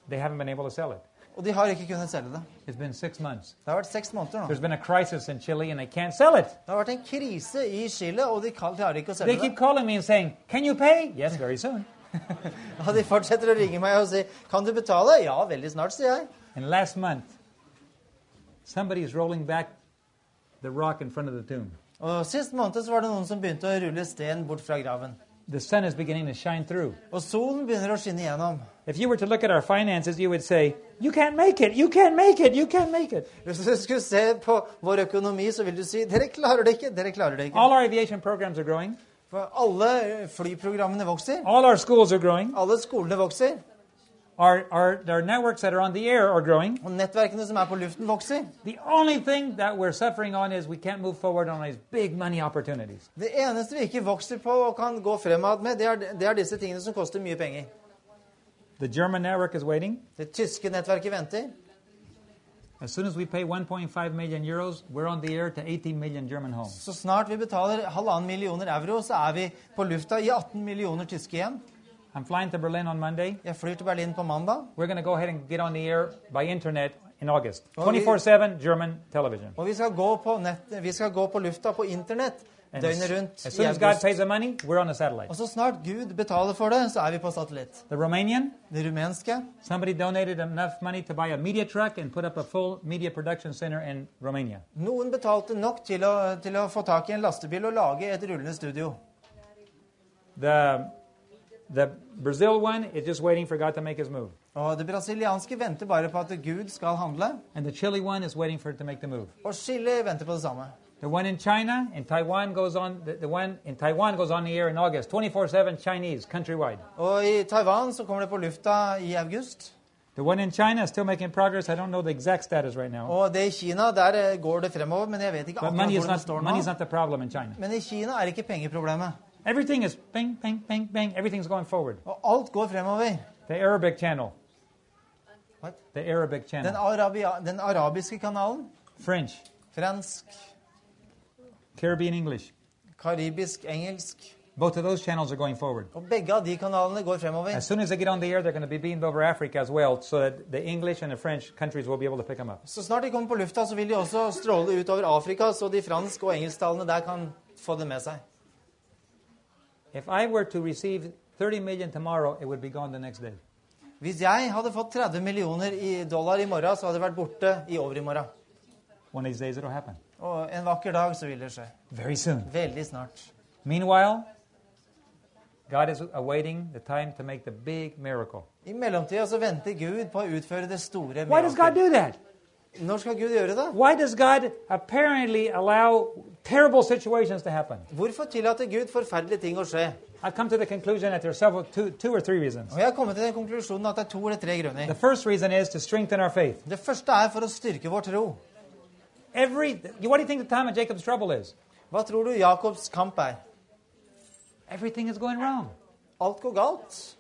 They haven't been able to sell it. Og de har ikke kunnet selge det. It's been six months. Det har vært seks måneder nå. There's been a crisis in Chile, and they can't sell it. Det har vært en krise i Chile, og de klarer ikke å They selge keep calling me and saying, Can you pay? Yes, very soon. Og de fortsetter å ringe meg og si 'Kan du betale?' 'Ja, veldig snart', sier jeg. And last month, somebody is rolling back the rock in front of the tomb. Og Sist måned så var det noen som begynte å rulle sten bort fra graven. The sun is beginning to shine through. Og solen begynner å skinne igjennom. If you were to look at our finances, you would say, You can't make it, you can't make it, you can't make it. Hvis du skulle se på vår økonomi, så vil du si 'Dere klarer det ikke', dere klarer det ikke. All our aviation programs are growing, For alle flyprogrammene vokser. all our schools are growing, Alle skolene vokser. Our, our, our networks that are on the air are growing. Og nettverkene som er på luften, vokser. The only thing that we're suffering on is we can't move forward on these big money opportunities. Det eneste vi ikke vokser på og kan gå fremad med, det er, det er disse tingene som koster mye penger. The German network is waiting. Det tyske nettverket venter. As soon as we pay 1.5 million euros, we're on the air to 18 million German homes. Så snart vi betaler halvannen millioner euro, så er vi på lufta i 18 millioner tyske igjen. I'm flying to Berlin on Monday. Jeg flyr til Berlin på mandag. We're going to go ahead and get on the air by internet in August. 24 7 German television. Og vi skal gå på, nett, vi skal gå på lufta på internett døgnet rundt as soon as God pays the money, we're on the satellite. Og så snart Gud betaler for det, så er vi på satellitt. The Romanian, Det rumenske somebody donated enough money to buy a media truck and put up a full media production center in Romania. Noen betalte nok til å, til å få tak i en lastebil og lage et rullende studio. The, the Brazil one is just waiting for God to make his move. Og Det brasilianske venter bare på at Gud skal handle. And the Chile one is waiting for it to make the move. Og Chile venter på det samme. The one in China and Taiwan goes on. The, the one in Taiwan goes on the air in August. 24/7 Chinese countrywide. Og i Taiwan så kommer det på lufta i august. The one in China is still making progress. I don't know the exact status right now. Og det i Kina, der eh, går det fremover, men jeg vet ikke akkurat money is hvor det not står money is nå. not the problem in China. Men i Kina er ikke pengeproblemet. Everything is bang bang bang bang. Everything's going forward. Og alt går fremover. The Arabic channel. What? The Arabic Den, channel. arabia, den arabiske kanalen, French, fransk, Caribbean English. karibisk, engelsk Both of those channels are going forward. Og begge av de kanalene går fremover. As soon as they get on the air, they're going to be beamed over Africa as well, so that the English and the French countries will be able to pick them up. Så snart de kommer på lufta, så vil de også stråle ut over Afrika, så de fransk- og engelsktalende der kan få det med seg. If I were to receive 30 million tomorrow, it would be gone the next day. Hvis jeg hadde fått 30 millioner i dollar i morgen, så hadde det vært borte i overmorgen. One of these days, it'll happen. Og en vakker dag så vil det skje. Very soon. Veldig snart. Meanwhile, God is awaiting the time to make the big miracle. I mellomtida så venter Gud på å utføre det store Why does God do that? Når skal Gud gjøre det? Why does God apparently allow terrible situations to happen? Hvorfor tillater Gud forferdelige ting å skje? I've come to the conclusion that there are several, two, two or three reasons. Og Jeg har kommet til den konklusjonen at det er to eller tre grunner. The first reason is to strengthen our faith. Det første er for å styrke vår tro. Every, what do you think the time of Jacob's trouble is? Hva tror du Jakobs kamp er? Everything is going wrong. Alt går galt.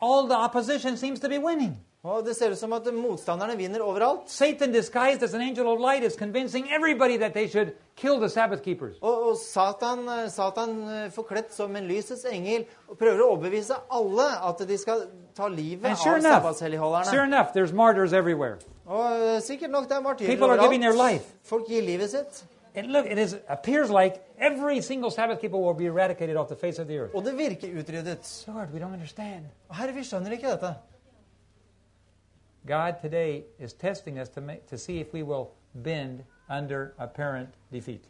All the opposition seems to be winning. Og det ser ut som at motstanderne vinner overalt. Satan, disguised as an angel of light, is convincing everybody that they should kill the Sabbath keepers. Og, og Satan, eh, Satan eh, forkledt som en lysets engel prøver å overbevise alle at de skal ta livet And sure av sabbatshelligholderne. sure enough, there's martyrs everywhere. Og eh, sikkert nok det er martyrer People are giving their overalt. life. Folk gir livet sitt. And look, it is, appears like every single Sabbath keeper will be eradicated off the face of the earth. Og det virker utryddet. Lord, we don't understand. Herre, vi skjønner ikke dette. God today is testing us to, make, to see if we will bend under apparent defeat.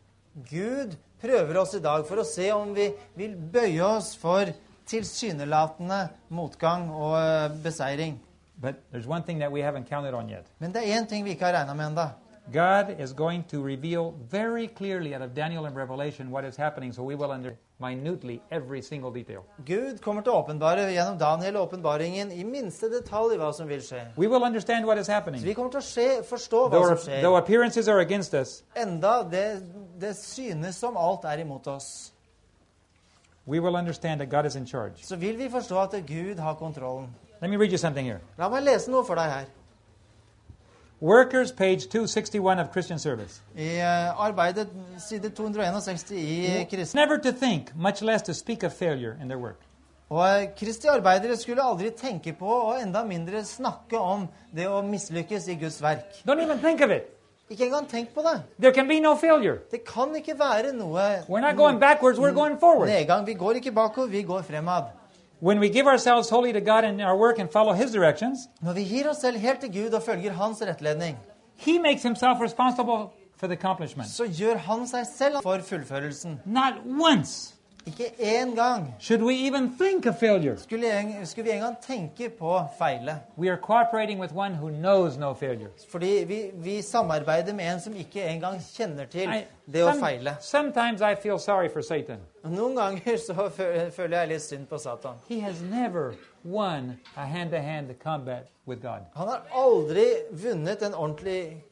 Gud prøver oss i dag for å se om vi vil bøye oss for tilsynelatende motgang og eh, beseiring. Men det er én ting vi ikke har regna med ennå. God is going to reveal very clearly out of Daniel and Revelation what is happening, so we will understand minutely every single detail. Gud kommer til å åpenbare gjennom Daniel åpenbaringen i minste detalj hva som vil skje. We will understand what is Så happening. vi kommer til å skje, forstå hva Though, som skjer. though appearances are against us, Enda det, det synes som alt er imot oss, we will understand that God is in charge. så vil vi forstå at Gud har kontrollen. Let me read you something here. La meg lese noe for deg her. Workers, page 261 of Christian Service. I eh, arbeidet, side 261 i Kristi. Never to think, much less to speak of failure in their work. Og Kristi arbeidere skulle aldri tenke på, og enda mindre snakke om, det å mislykkes i Guds verk. Don't even think of it. Ikke engang tenk på det. There can be no failure. Det kan ikke være noe We're not going backwards, we're going forward. nedgang. Vi går ikke bakover, vi går fremad. When we give ourselves wholly to God in our work and follow His directions, Når vi gir oss selv helt til Gud og følger Hans rettledning, He makes Himself responsible for the accomplishment. så gjør Han seg selv for fullførelsen. Not once Ikke én gang should we even think of failure. skulle, en- skulle vi engang tenke på feile. We are cooperating with one who knows no failure. Fordi vi, vi samarbeider med en som ikke engang kjenner til I- det å some- feile. sometimes I feel sorry for Satan. Noen ganger så fø- føler jeg litt synd på Satan. He has never won a hand to hand combat with God. Han har aldri vunnet en ordentlig,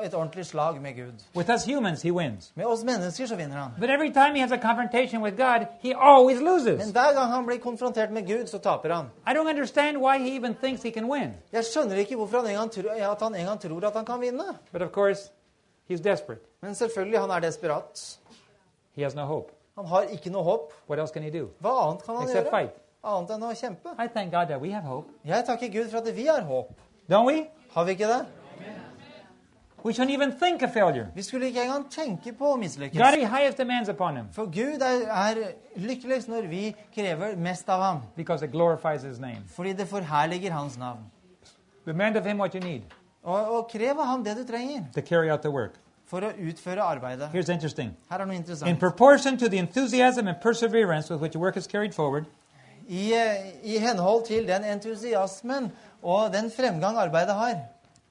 et ordentlig slag med Gud. With us humans, he wins. Med oss mennesker så vinner han. But every time he has a confrontation with God, he always Men hver gang han blir konfrontert med Gud, så taper han. I don't understand why he even thinks he can win. Jeg skjønner ikke hvorfor han en gang tror, at han en gang tror at han kan vinne. But of course, he's desperate. Men selvfølgelig, han er desperat. He has no hope. Han har ikke noe håp. What else can he do Hva annet kan han except gjøre? fight? Annet enn å kjempe. I thank God that we have hope. Jeg takker Gud for at vi har håp. Don't we? Har vi ikke det? We shouldn't even think of failure. Vi skulle ikke engang tenke på å mislykkes. God has highest demands upon him For Gud er, er lykkeligst når vi krever mest av ham. because it glorifies his name. Fordi det forherliger hans navn. Demand of him what you need Og, og krev av ham det du trenger to carry out the work. for å utføre arbeidet. Here's interesting. Her er noe In interessant. proportion to the enthusiasm and perseverance with which work is carried forward, I, eh, I henhold til den entusiasmen og den fremgang arbeidet har.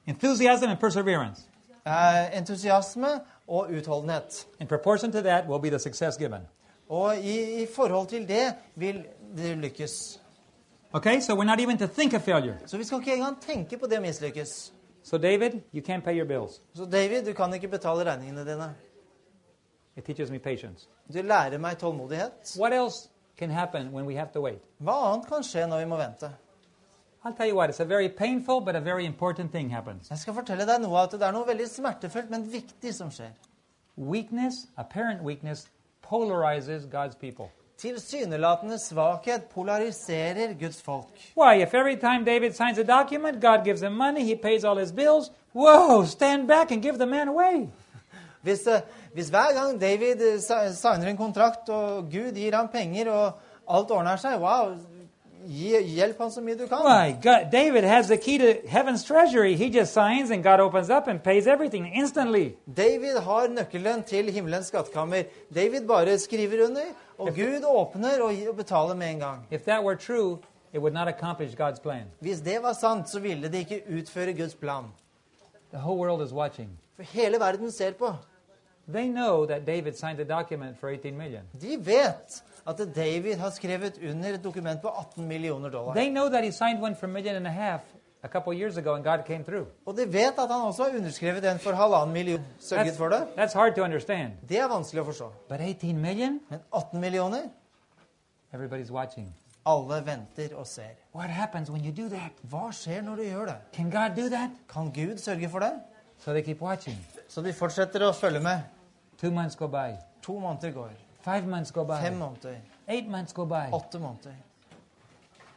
enthusiasm and perseverance. Eh, entusiasme og utholdenhet. In proportion to that will be the success given. Og i, i forhold til det vil det lykkes. Okay, so we're not even to think of failure. Så vi skal ikke engang tenke på det å mislykkes. So, David, you can't pay your bills. Så David, du kan ikke betale regningene dine. It teaches me patience. Du lærer meg tålmodighet. What else can happen when we have to wait? Hva annet kan skje når vi må vente? I'll tell you what, it's a very painful but a very important thing happens. Jeg skal fortelle deg noe at det er noe veldig smertefullt, men viktig som skjer. Weakness, apparent weakness, polarizes God's people. Tilsynelatende svakhet polariserer Guds folk. Why, if every time David signs a document, God gives him money, he pays all his bills, whoa, stand back and give the man away. Hvis, eh, hvis hver gang David eh, signer en kontrakt, og Gud gir ham penger, og alt ordner seg, wow, hjelp han så mye du kan. Why, God, David has the key to heaven's treasury. He just signs and God opens up and pays everything instantly. David har nøkkelen til himmelens skattkammer. David bare skriver under, og Gud åpner og betaler med en gang. If that were true, it would not accomplish God's plan. Hvis det var sant, så ville det ikke utføre Guds plan. The whole world is watching. For hele verden ser på. They know that David signed a document for 18 million. De vet at David har skrevet under et dokument på 18 millioner dollar. They know that he signed one for a million and a half a couple years ago and God came through. Og de vet at han også har underskrevet den for halvannen million. Sørget for det. that's hard to understand. Det er vanskelig å forstå. But 18 million? Men 18 millioner? Everybody's watching. Alle venter og ser. What happens when you do that? Hva skjer når du gjør det? Can God do that? Kan Gud sørge for det? So they keep watching. Så de fortsetter å følge med. Two months go by. To måneder går. Five months go Fem by. måneder. Eight months go by. Åtte måneder.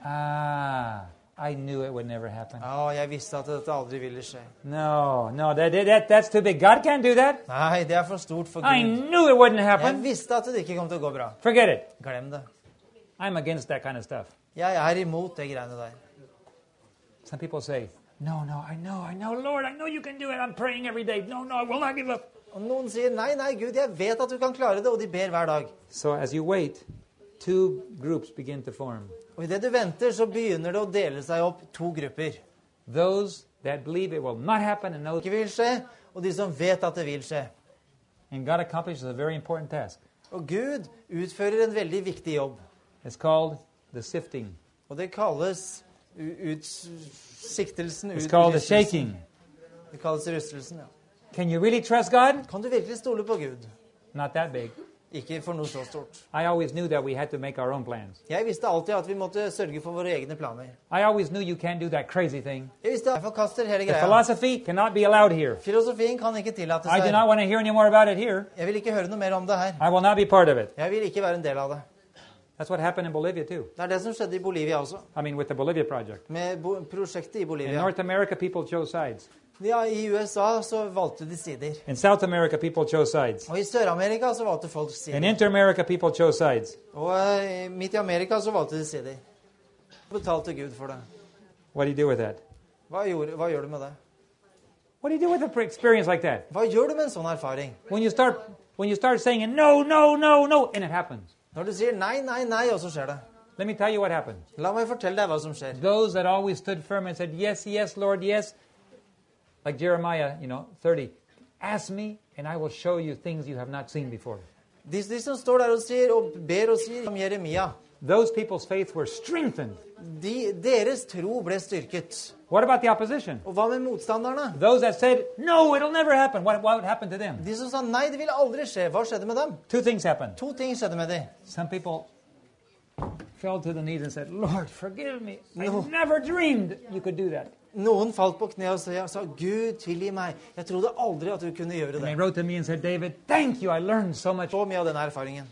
Ah, I knew it would never happen. Oh, jeg visste at dette aldri ville skje. No, no, that, that, that's too big. God can't do that. Nei, det er for stort for I knew it wouldn't Jeg happen. visste at det ikke kom til å gå bra. Forget it. Glem det. I'm against that kind of stuff. Jeg er imot det greiene der. Some people say, No, no, I know, I know, Lord, I know you can do it. I'm praying every day. No, no, I will not give up. Og noen sier nei, nei, Gud, jeg vet at du kan klare det, og de ber hver dag. So as you wait, two groups begin to form. Og idet du venter, så begynner det å dele seg opp to grupper. Those that believe it will not happen and Ikke vil skje, og de som vet at det vil skje. and God accomplishes a very important task. Og Gud utfører en veldig viktig jobb. It's called the sifting. Og det kalles utsiktelsen, utsiktelsen, It's called the shaking. Det kalles rustelsen, ja. Can you really trust God? Kan du virkelig stole på Gud? Not that big. Ikke for noe så stort. I always knew that we had to make our own plans. Jeg visste alltid at vi måtte sørge for våre egne planer. I always knew you can't do that crazy thing. Jeg visste at jeg forkaster hele The greia. philosophy cannot be allowed here. Filosofien kan ikke tillate I do seg. not want to hear any more about it here. Jeg vil ikke høre noe mer om det her. I will not be part of it. Jeg vil ikke være en del av det. That's what happened in Bolivia too. Det er det som skjedde i Bolivia også. I mean, with the Bolivia project. Med bo prosjektet i In Bolivia. North America, people chose sides. Ja, I USA så valgte de sider. In South America, people chose sides. Og i Sør-Amerika så valgte folk In sider. Inter-America, people chose sides. Og eh, midt i Amerika så valgte de sider. Betalte Gud for det. What do you do with that? Hva, gjorde, hva gjør du med det? What do you do with an experience like that? Hva gjør du med en sånn erfaring? When you start, when you start saying no, no, no, no, and it happens. Når du sier nei, nei, nei, og så skjer det. Let me tell you what happened. La meg fortelle deg hva som skjer. Those that always stood firm and said, Yes, yes, Lord, yes, like Jeremiah, you know, 30, ask me and I will show you things you have not seen before. De, de som står der og sier og ber og sier om Jeremia, Those people's faith were strengthened. de, deres tro ble styrket. What about the opposition? Og hva med motstanderne? Those that said, No, it'll never happen. What, what would happen to them? De som sa nei, det vil aldri skje. Hva skjedde med dem? Two things happened. To ting skjedde med dem. Some people fell to the knees and said, Lord, forgive me. I No. never dreamed you could do that. Noen falt på kne og sa, 'Gud, tilgi meg'. Jeg trodde aldri at du kunne gjøre det. said, you. So. Så mye av den erfaringen.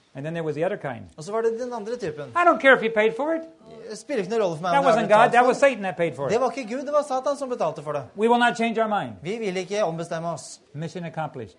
Og så var det den andre typen. I don't care if you paid for it. Det spiller ikke noen rolle for meg That wasn't God. That was. Satan that paid for Det var ikke Gud, det var Satan som betalte for det. We will not change our mind. Vi vil ikke ombestemme oss. Mission accomplished.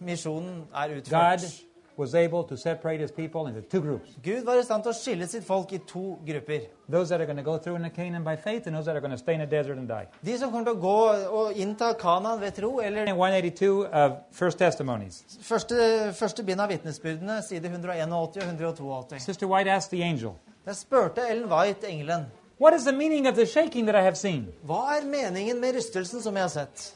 Misjonen er God utført. Was able to separate his people into two groups. Gud var i stand til å skille sitt folk i to grupper. Those that are going to go through into Canaan by faith and those that are going to stay in the desert and die. De som kommer til å gå og innta Kanaan ved tro, eller In 182 of First Testimonies, første, første bind av vitnesbyrdene, side 181 og 182. Sister White asked the angel, Der spurte Ellen White engelen What is the meaning of the shaking that I have seen? hva er meningen med rystelsen som jeg har sett.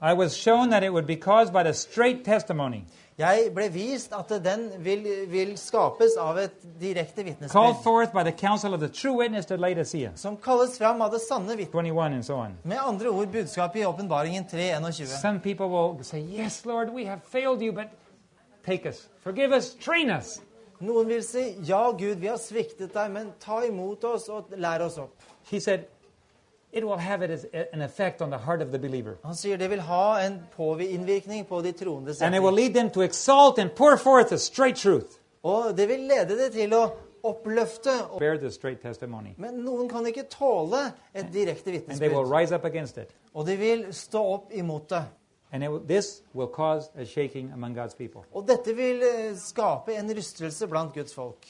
I was shown that it would be caused by the straight testimony Jeg ble vist at den vil, vil skapes av et direkte called vitnesbyrd forth by the counsel of the true witness to Laodicea. som kalles fram av det sanne vitnet. 21 and so on. Med andre ord budskapet i Åpenbaringen 3.21. Some people will say, Yes, Lord, we have failed you, but take us, forgive us, train us. Noen vil si ja, Gud, vi har sviktet deg, men ta imot oss og lær oss opp. He said, It will have it as an effect on the heart of the believer. Han sier det vil ha en innvirkning på de troendes And it will lead them to exalt and pour forth the straight truth. Og det vil lede det til å oppløfte. Bear the straight testimony. Men noen kan ikke tåle et direkte And they will vitnesbyrd. rise up against it. Og de vil stå opp imot det. And will- this will cause a shaking among God's people. Og dette vil eh, skape en rystelse blant Guds folk.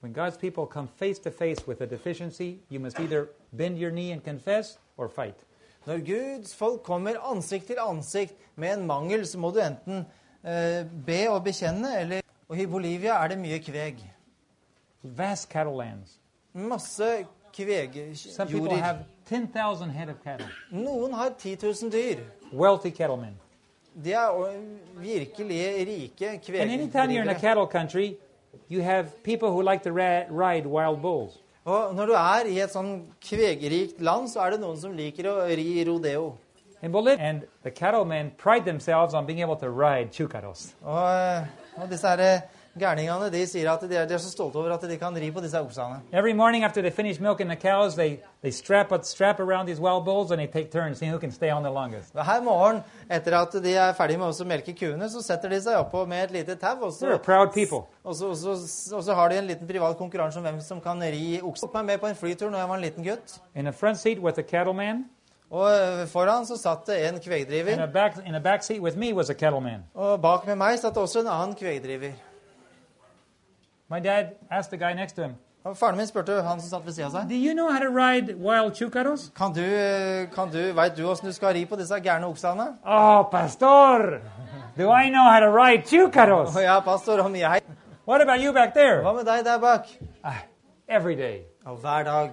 When God's people come face to face with a deficiency, you must either bend your knee and confess or fight. Når Guds folk kommer ansikt til ansikt med en mangel, så må du enten eh, be og bekjenne, eller Og i Bolivia er det mye kveg. Vast cattle lands. Masse kvegjorder. 10,000 head of cattle. Noen har 10 000 dyr. Wealthy cattlemen. De er virkelig rike And you have people who like to ride wild bulls. Og når du er i et sånn kvegrikt land, så er det noen som liker å ri rodeo. In Bolivia, and the cattlemen pride themselves on being able to ride chucaros. Og, eh, og disse her Gærningene de sier at de er, de er så stolte over at de kan ri på disse oksene. Every morning after they finish milking the cows, they, they strap, a, strap around these wild bulls and they take turns seeing who can stay on the longest. Hver morgen etter at de er ferdige med å melke kuene, så setter de seg oppå med et lite tau. Og, så- proud people. og, så- og, så- og så har de en liten privat konkurranse om hvem som kan ri okse. Jeg var med på en flytur når jeg var en liten gutt. In the front seat with a cattleman, Og eh, foran så satt det en and kvegdriver. a back, in the back seat with me was a cattleman. Og bak med meg satt også en annen kvegdriver. My dad asked the guy next to him, faren min spurte han som satt ved sida av seg. Do you know how to ride wild chucaros? Kan du, kan du, Veit du åssen du skal ri på disse gærne oksene? Oh, pastor! Do I know how to ride chucaros? Og ja, pastor, om jeg What about you back there? Hva med deg der bak? Ah, every day. Og hver dag.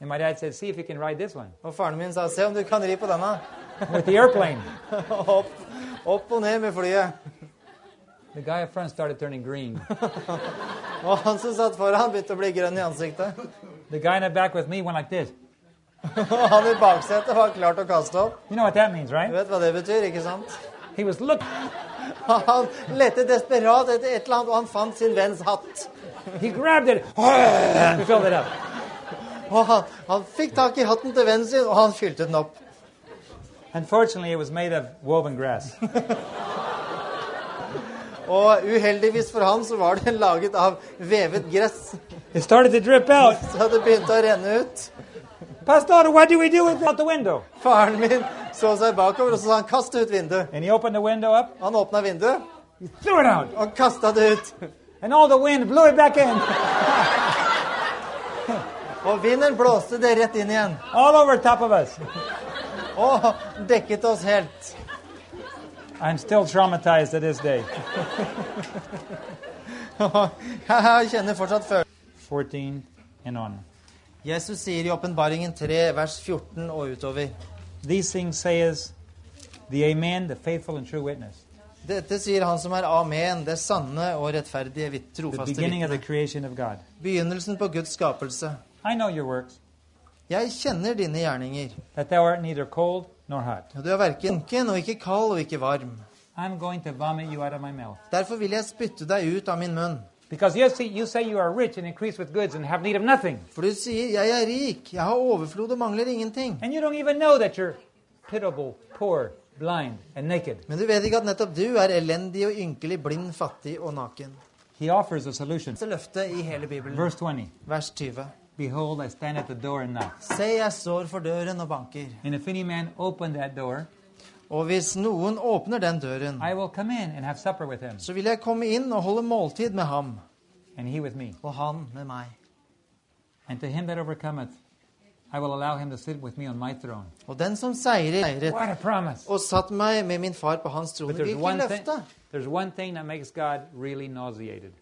And my dad said, See if you can ride this one Og faren min sa se om du kan ri på denne. with the airplane. opp, opp og ned med flyet. The guy up front started turning green. Og han som satt foran, begynte å bli grønn i ansiktet. The guy in the back with me went like this. Og han i baksetet var klart å kaste opp. You know what that means, Du right? vet hva det betyr, ikke sant? He was look. Han lette desperat etter et eller annet, og han fant sin venns hatt. He grabbed it. He filled it up. Og han, han fikk tak i hatten til vennen sin, og han fylte den opp. Unfortunately, it was made of woven grass. Og uheldigvis for han så var den laget av vevet gress, It started to drip out. så det begynte å renne ut. Pastor, what do we do without the window? Faren min så seg bakover, og så sa han 'kast ut vinduet'. And he opened the window up, Han åpna vinduet he threw it out, og kasta det ut. and all the wind blew it back in, Og vinden blåste det rett inn igjen. all over top of us. Og dekket oss helt. I'm still traumatized to this day. Jeg kjenner fortsatt følelsen. 14 and on. Jesus sier i Åpenbaringen 3, vers 14 og utover. These things says the Amen, the faithful and true witness, Dette sier han som er amen, det sanne og rettferdige, trofaste vitne. Begynnelsen på Guds skapelse. I know your works, Jeg kjenner dine gjerninger. that thou art neither cold nor hot. Og Du er verken lunken og ikke kald og ikke varm. I'm going to vomit you out of my mouth. Derfor vil jeg spytte deg ut av min munn. Because you, see, you say you are rich and increase with goods and have need of nothing. For du sier 'jeg er rik, jeg har overflod og mangler ingenting'. And you don't even know that you're pitiable, poor, blind, and naked. Men du vet ikke at nettopp du er elendig og ynkelig, blind, fattig og naken. He offers a solution. Det løftet i hele Bibelen. Verse 20 Vers 20. Behold, I stand at the door and knock. Se, jeg står for døren og banker. And if any man open that door, Og hvis noen åpner den døren, I will come in and have supper with him, så vil jeg komme inn og holde måltid med ham, and he with me. og han med meg. And to him that overcometh, I will allow him to sit with me on my throne. Og den som seirer, seiret What a promise! og satt meg med min far på hans trone. But there's Hvilket one, thing, there's one thing that makes God really nauseated.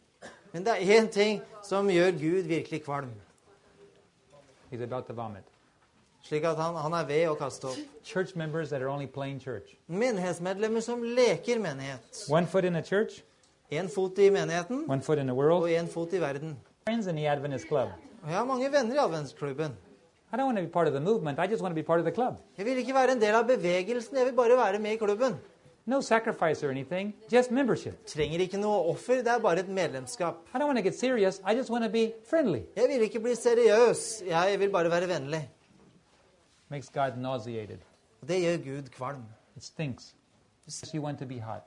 Men det er én ting som gjør Gud virkelig kvalm. He's about to vomit. Slik at han, han er ved å kaste opp. Church members that are only playing church. Menighetsmedlemmer som leker menighet. One foot in a church, En fot i menigheten one foot in the og en fot i verden. Friends in the Adventist club. Jeg har mange venner i adventsklubben. I don't want to be part of the movement. I just want to be part of the club. Jeg vil ikke være en del av bevegelsen, jeg vil bare være med i klubben. No sacrifice or anything, just membership. Trenger ikke noe offer, det er bare et medlemskap. I don't want to get serious. I just want to be friendly. Jeg vil ikke bli seriøs, jeg vil bare være vennlig. Makes God nauseated. Og det gjør Gud kvalm. It stinks. You want to be hot.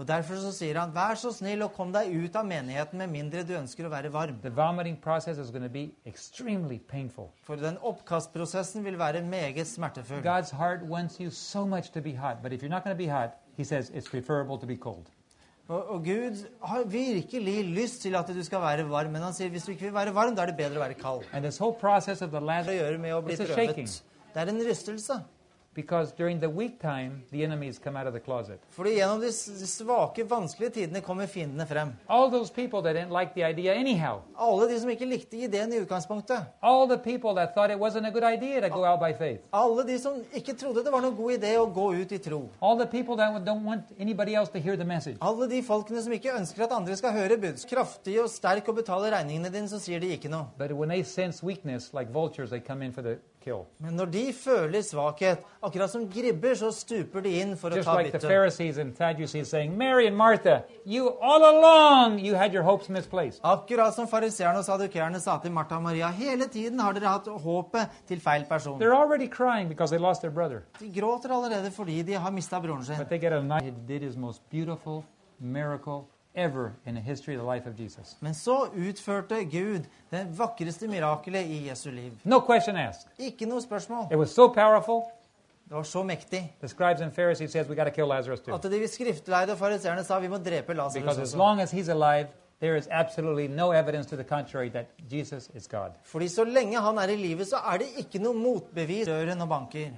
Og Derfor så sier han, vær så snill og kom deg ut av menigheten med mindre du ønsker å være varm. The vomiting process is going to be extremely painful. For den oppkastprosessen vil være meget smertefull. God's heart wants you so much to be hot, but if you're not going to be hot, He says it's preferable to be cold. Og, og Gud har virkelig lyst til at du skal være varm, men han sier hvis du ikke vil være varm, da er det bedre å være kald. And this whole process of the Det last, med å bli prøvet. Det er en rystelse. Because during the weak time, the enemies come out of the closet. Fordi gjennom de svake, vanskelige tidene kommer fiendene frem. All those people that didn't like the idea anyhow, Alle de som ikke likte ideen i utgangspunktet. all the people that thought it wasn't a good idea to go out by faith, Alle de som ikke trodde det var noen god idé å gå ut i tro. all the people that don't want anybody else to hear the message. Alle de folkene som ikke ønsker at andre skal høre buds. Og sterk og betale regningene dine, så sier de ikke noe. But when they sense weakness, like vultures, they come in for the. Men når de føler svakhet, akkurat som gribber, så stuper de inn for å ta like the. Pharisees and Sadducees saying, Mary and Martha, you all along you had your hopes misplaced. Akkurat som fariseerne og sadukerene sa til Martha og Maria, hele tiden har dere hatt håpet til feil person. They're already crying because they lost their brother. De gråter allerede fordi de har mista broren sin. But they get a night. He did his most beautiful miracle ever in the history of the life of Jesus. Men så utførte Gud det vakreste mirakelet i Jesu liv. No question asked. Ikke noe spørsmål. It was so powerful. Det var så mektig The scribes and Pharisees says we got to kill Lazarus too. at de skriftleide og fariseerne sa vi må drepe Because as long as he's alive, there is absolutely no evidence to the contrary that Jesus is God. Fordi så lenge han er i livet, så er det ikke noe motbevis døren og banker.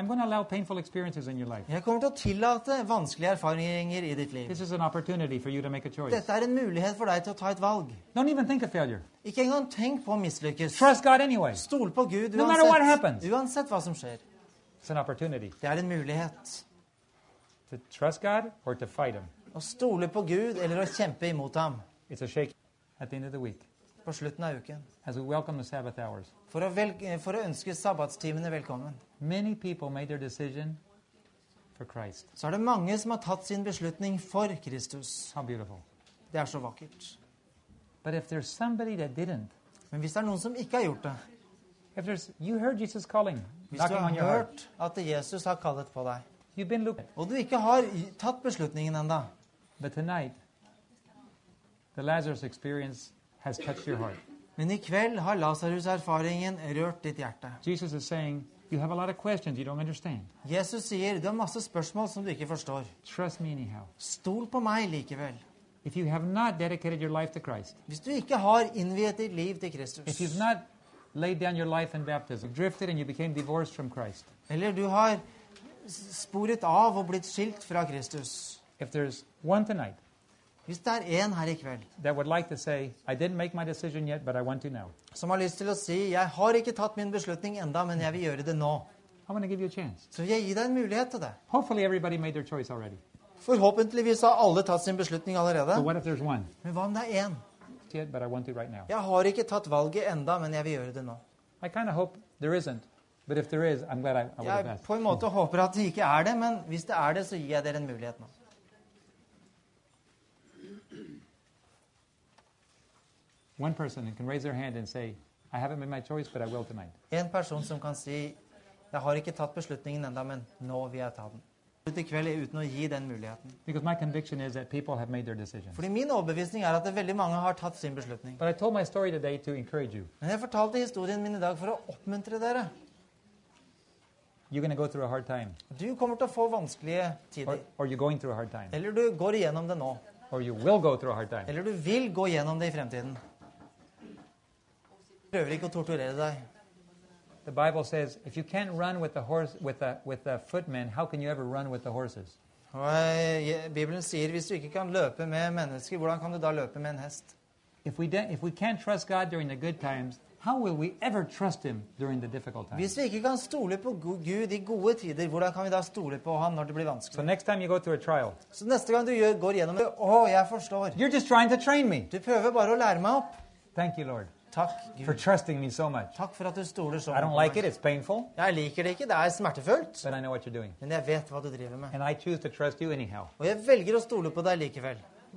I'm going to allow painful experiences in your life. Jeg kommer til å tillate vanskelige erfaringer i ditt liv. This is an opportunity for you to make a choice. Dette er en mulighet for deg til å ta et valg. Don't even think of failure. Ikke engang tenk på å mislykkes. Trust God anyway. Stol på Gud No matter what uansett, happens. uansett hva som skjer. It's an opportunity Det er en mulighet. to trust God or to fight Him. Å stole på Gud eller å kjempe imot ham It's a shake at the end of the week på slutten av uken. as we welcome the Sabbath hours. For å, velge, for å ønske sabbatstimene velkommen. Many people made their decision for Christ. Så er det mange som har tatt sin beslutning for Kristus. How beautiful. Det er så vakkert. But if there's somebody that didn't, Men hvis det er noen som ikke har gjort det, if there's you heard Jesus calling, hvis du knocking har on your heart, hørt at Jesus har kallet på deg, you've been looking. og du ikke har tatt beslutningen enda, But tonight, the Lazarus experience has touched your heart. Men i kveld har Lasarus-erfaringen rørt ditt hjerte. Jesus is saying, You have a lot of questions you don't understand. Jesus sier du har masse spørsmål som du ikke forstår. Trust me anyhow. Stol på meg likevel. If you have not dedicated your life to Christ, Hvis du ikke har innviet ditt liv til if Kristus, you've not laid down your life in baptism, drifted and you became divorced from Christ, eller du har sporet av og blitt skilt fra Kristus if there's one tonight Hvis det er en her i kveld like say, yet, som har lyst til å si 'Jeg har ikke tatt min beslutning enda, men jeg vil gjøre det nå', så vil jeg gi deg en mulighet til det. Forhåpentligvis har alle tatt sin beslutning allerede. Men hva om det er én? Right. Jeg har ikke tatt valget enda, men jeg vil gjøre det nå. But if there is, I'm glad I, I Jeg på en måte håper at det ikke er det, men hvis det er det, så gir jeg dere en mulighet nå. One person can raise their hand and say, I haven't made my choice, but I will tonight. En person som kan si 'Jeg har ikke tatt beslutningen enda, men nå vil jeg ta den'. I kveld uten å gi den muligheten. Because my conviction is that people have made their decisions. Fordi min overbevisning er at veldig mange har tatt sin beslutning. But I told my story today to encourage you. Men jeg fortalte historien min i dag for å oppmuntre dere. You're going to go through a hard time, Du kommer til å få vanskelige or, tider. or you're going through a hard time, Eller du går igjennom det nå. or you will go through a hard time. Eller du vil gå igjennom det i fremtiden. Prøver ikke å torturere deg. The Bible says if you can't run with the horse with the with the footmen, how can you ever run with the horses? Og eh, Bibelen sier hvis du ikke kan løpe med mennesker, hvordan kan du da løpe med en hest? If we if we can't trust God during the good times, how will we ever trust Him during the difficult times? Hvis vi ikke kan stole på Gud i gode tider, hvordan kan vi da stole på ham når det blir So vanskelig? next time you go through a trial, Så neste gang du går gjennom det Å, jeg forstår. you're just trying to train me. Du prøver bare å lære meg opp. Thank you, Lord, Takk, for trusting me so much. Takk for at du stoler så I don't like it; it's painful, Jeg liker det ikke, det er smertefullt, but I know what you're doing, men jeg vet hva du driver med. and I choose to trust you anyhow. Og jeg velger å stole på deg likevel.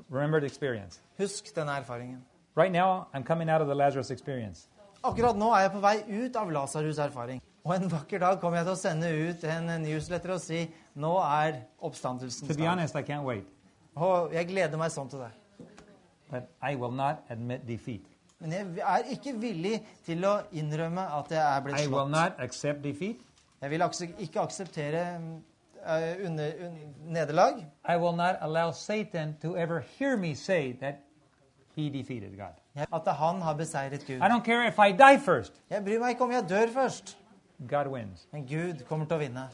Remember the experience. Husk denne erfaringen. Right now, I'm coming out of the Lazarus experience. Akkurat nå er jeg på vei ut av Lasarus' erfaring. Og en vakker dag kommer jeg til å sende ut en newsletter og si nå er oppstandelsen To be honest, I can't wait, Og jeg gleder meg sånn til det. but I will not admit defeat. Men jeg er ikke villig til å innrømme at jeg er blitt slått. Jeg vil akse- ikke akseptere uh, under, un, nederlag. I will not allow Satan to ever hear me say that he defeated God. At han har beseiret Gud. I don't care if I die first, Jeg bryr meg ikke om jeg dør først, God wins. men Gud kommer til å vinne.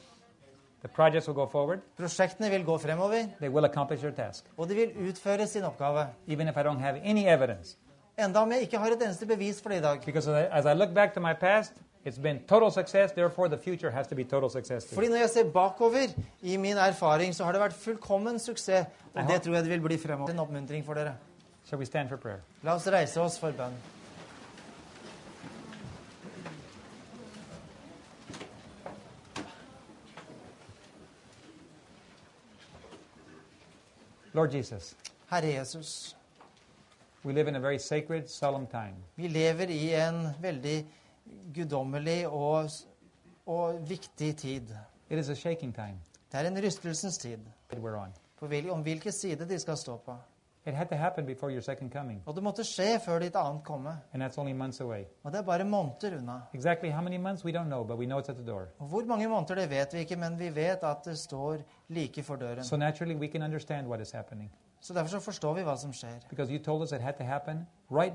The projects will go forward, Prosjektene vil gå fremover, they will accomplish their task, og de vil utføre sin oppgave. even if I don't have any evidence. Enda om jeg ikke har et eneste bevis for det i dag. Fordi når jeg ser bakover i min erfaring, så har det vært fullkommen suksess. Og det tror jeg det vil bli fremover. En oppmuntring for dere. Shall we stand for prayer? La oss reise oss for bønn. Lord Jesus. Herre Jesus we live in a very sacred, solemn time. vi lever i en veldig guddommelig og, og viktig tid. It is a shaking time Det er en rystelsens tid that we're on. på hvil, om hvilken side de skal stå på. It had to happen before your second coming, Og det måtte skje før ditt annet komme. and that's only months away. Og det er bare måneder unna. Exactly how many months, we don't know, but we know it's at the door. Og Hvor mange måneder det vet vi ikke, men vi vet at det står like for døren. So naturally, we can understand what is happening Så derfor så forstår vi hva som skjer. right.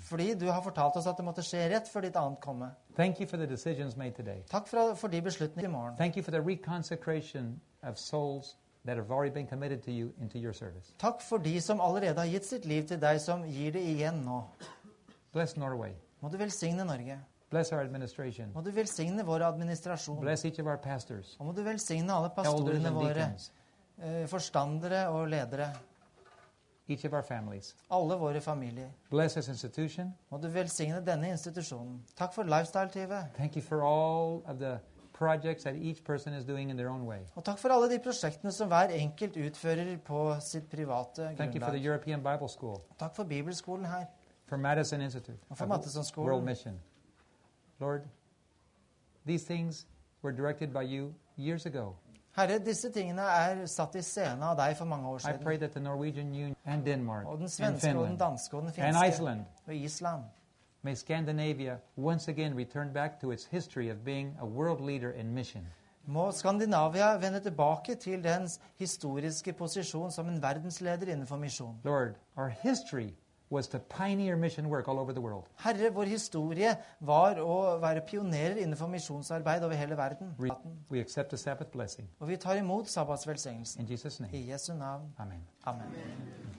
Fordi du har fortalt oss at det måtte skje rett før ditt annet komme. Thank you for the decisions made today. Takk for, for de beslutningene i morgen. Thank you for the reconsecration of souls that have already been committed to you into your service. Takk for de som allerede har gitt sitt liv til deg, som gir det igjen nå. Bless Norway. Må du velsigne Norge. Bless our administration. Må du velsigne vår administrasjon. Bless each of our pastors, Og må du velsigne alle pastorene våre, deacons, forstandere og ledere. each of our families. Alle våre familier. Bless this institution. Må du velsigne denne institusjonen. Takk for Lifestyle-TV. Thank you for all of the projects that each person is doing in their own way. Og takk for alle de prosjektene som hver enkelt utfører på sitt private Thank you for the. European Bible School, Takk for bibelskolen her. for Madison Institute, Og for Madison Skolen World Mission. Lord, these things were directed by you years ago. Herre, disse tingene er satt i scene av deg for mange år I pray siden. that the Norwegian Union and Denmark Og den and svenske og den Finland danske og den and finske Iceland og Island. may Scandinavia once again return back to its history of being a world leader in mission. Må Skandinavia vende tilbake til dens historiske posisjon som en verdensleder innenfor misjon. Lord, our history was to pioneer mission work all over the world. Herre, vår historie var å være pionerer innenfor misjonsarbeid over hele verden. We, we accept the Sabbath blessing. Og vi tar imot sabbatsvelsignelsen. In Jesus' name, I Jesu navn. Amen. Amen.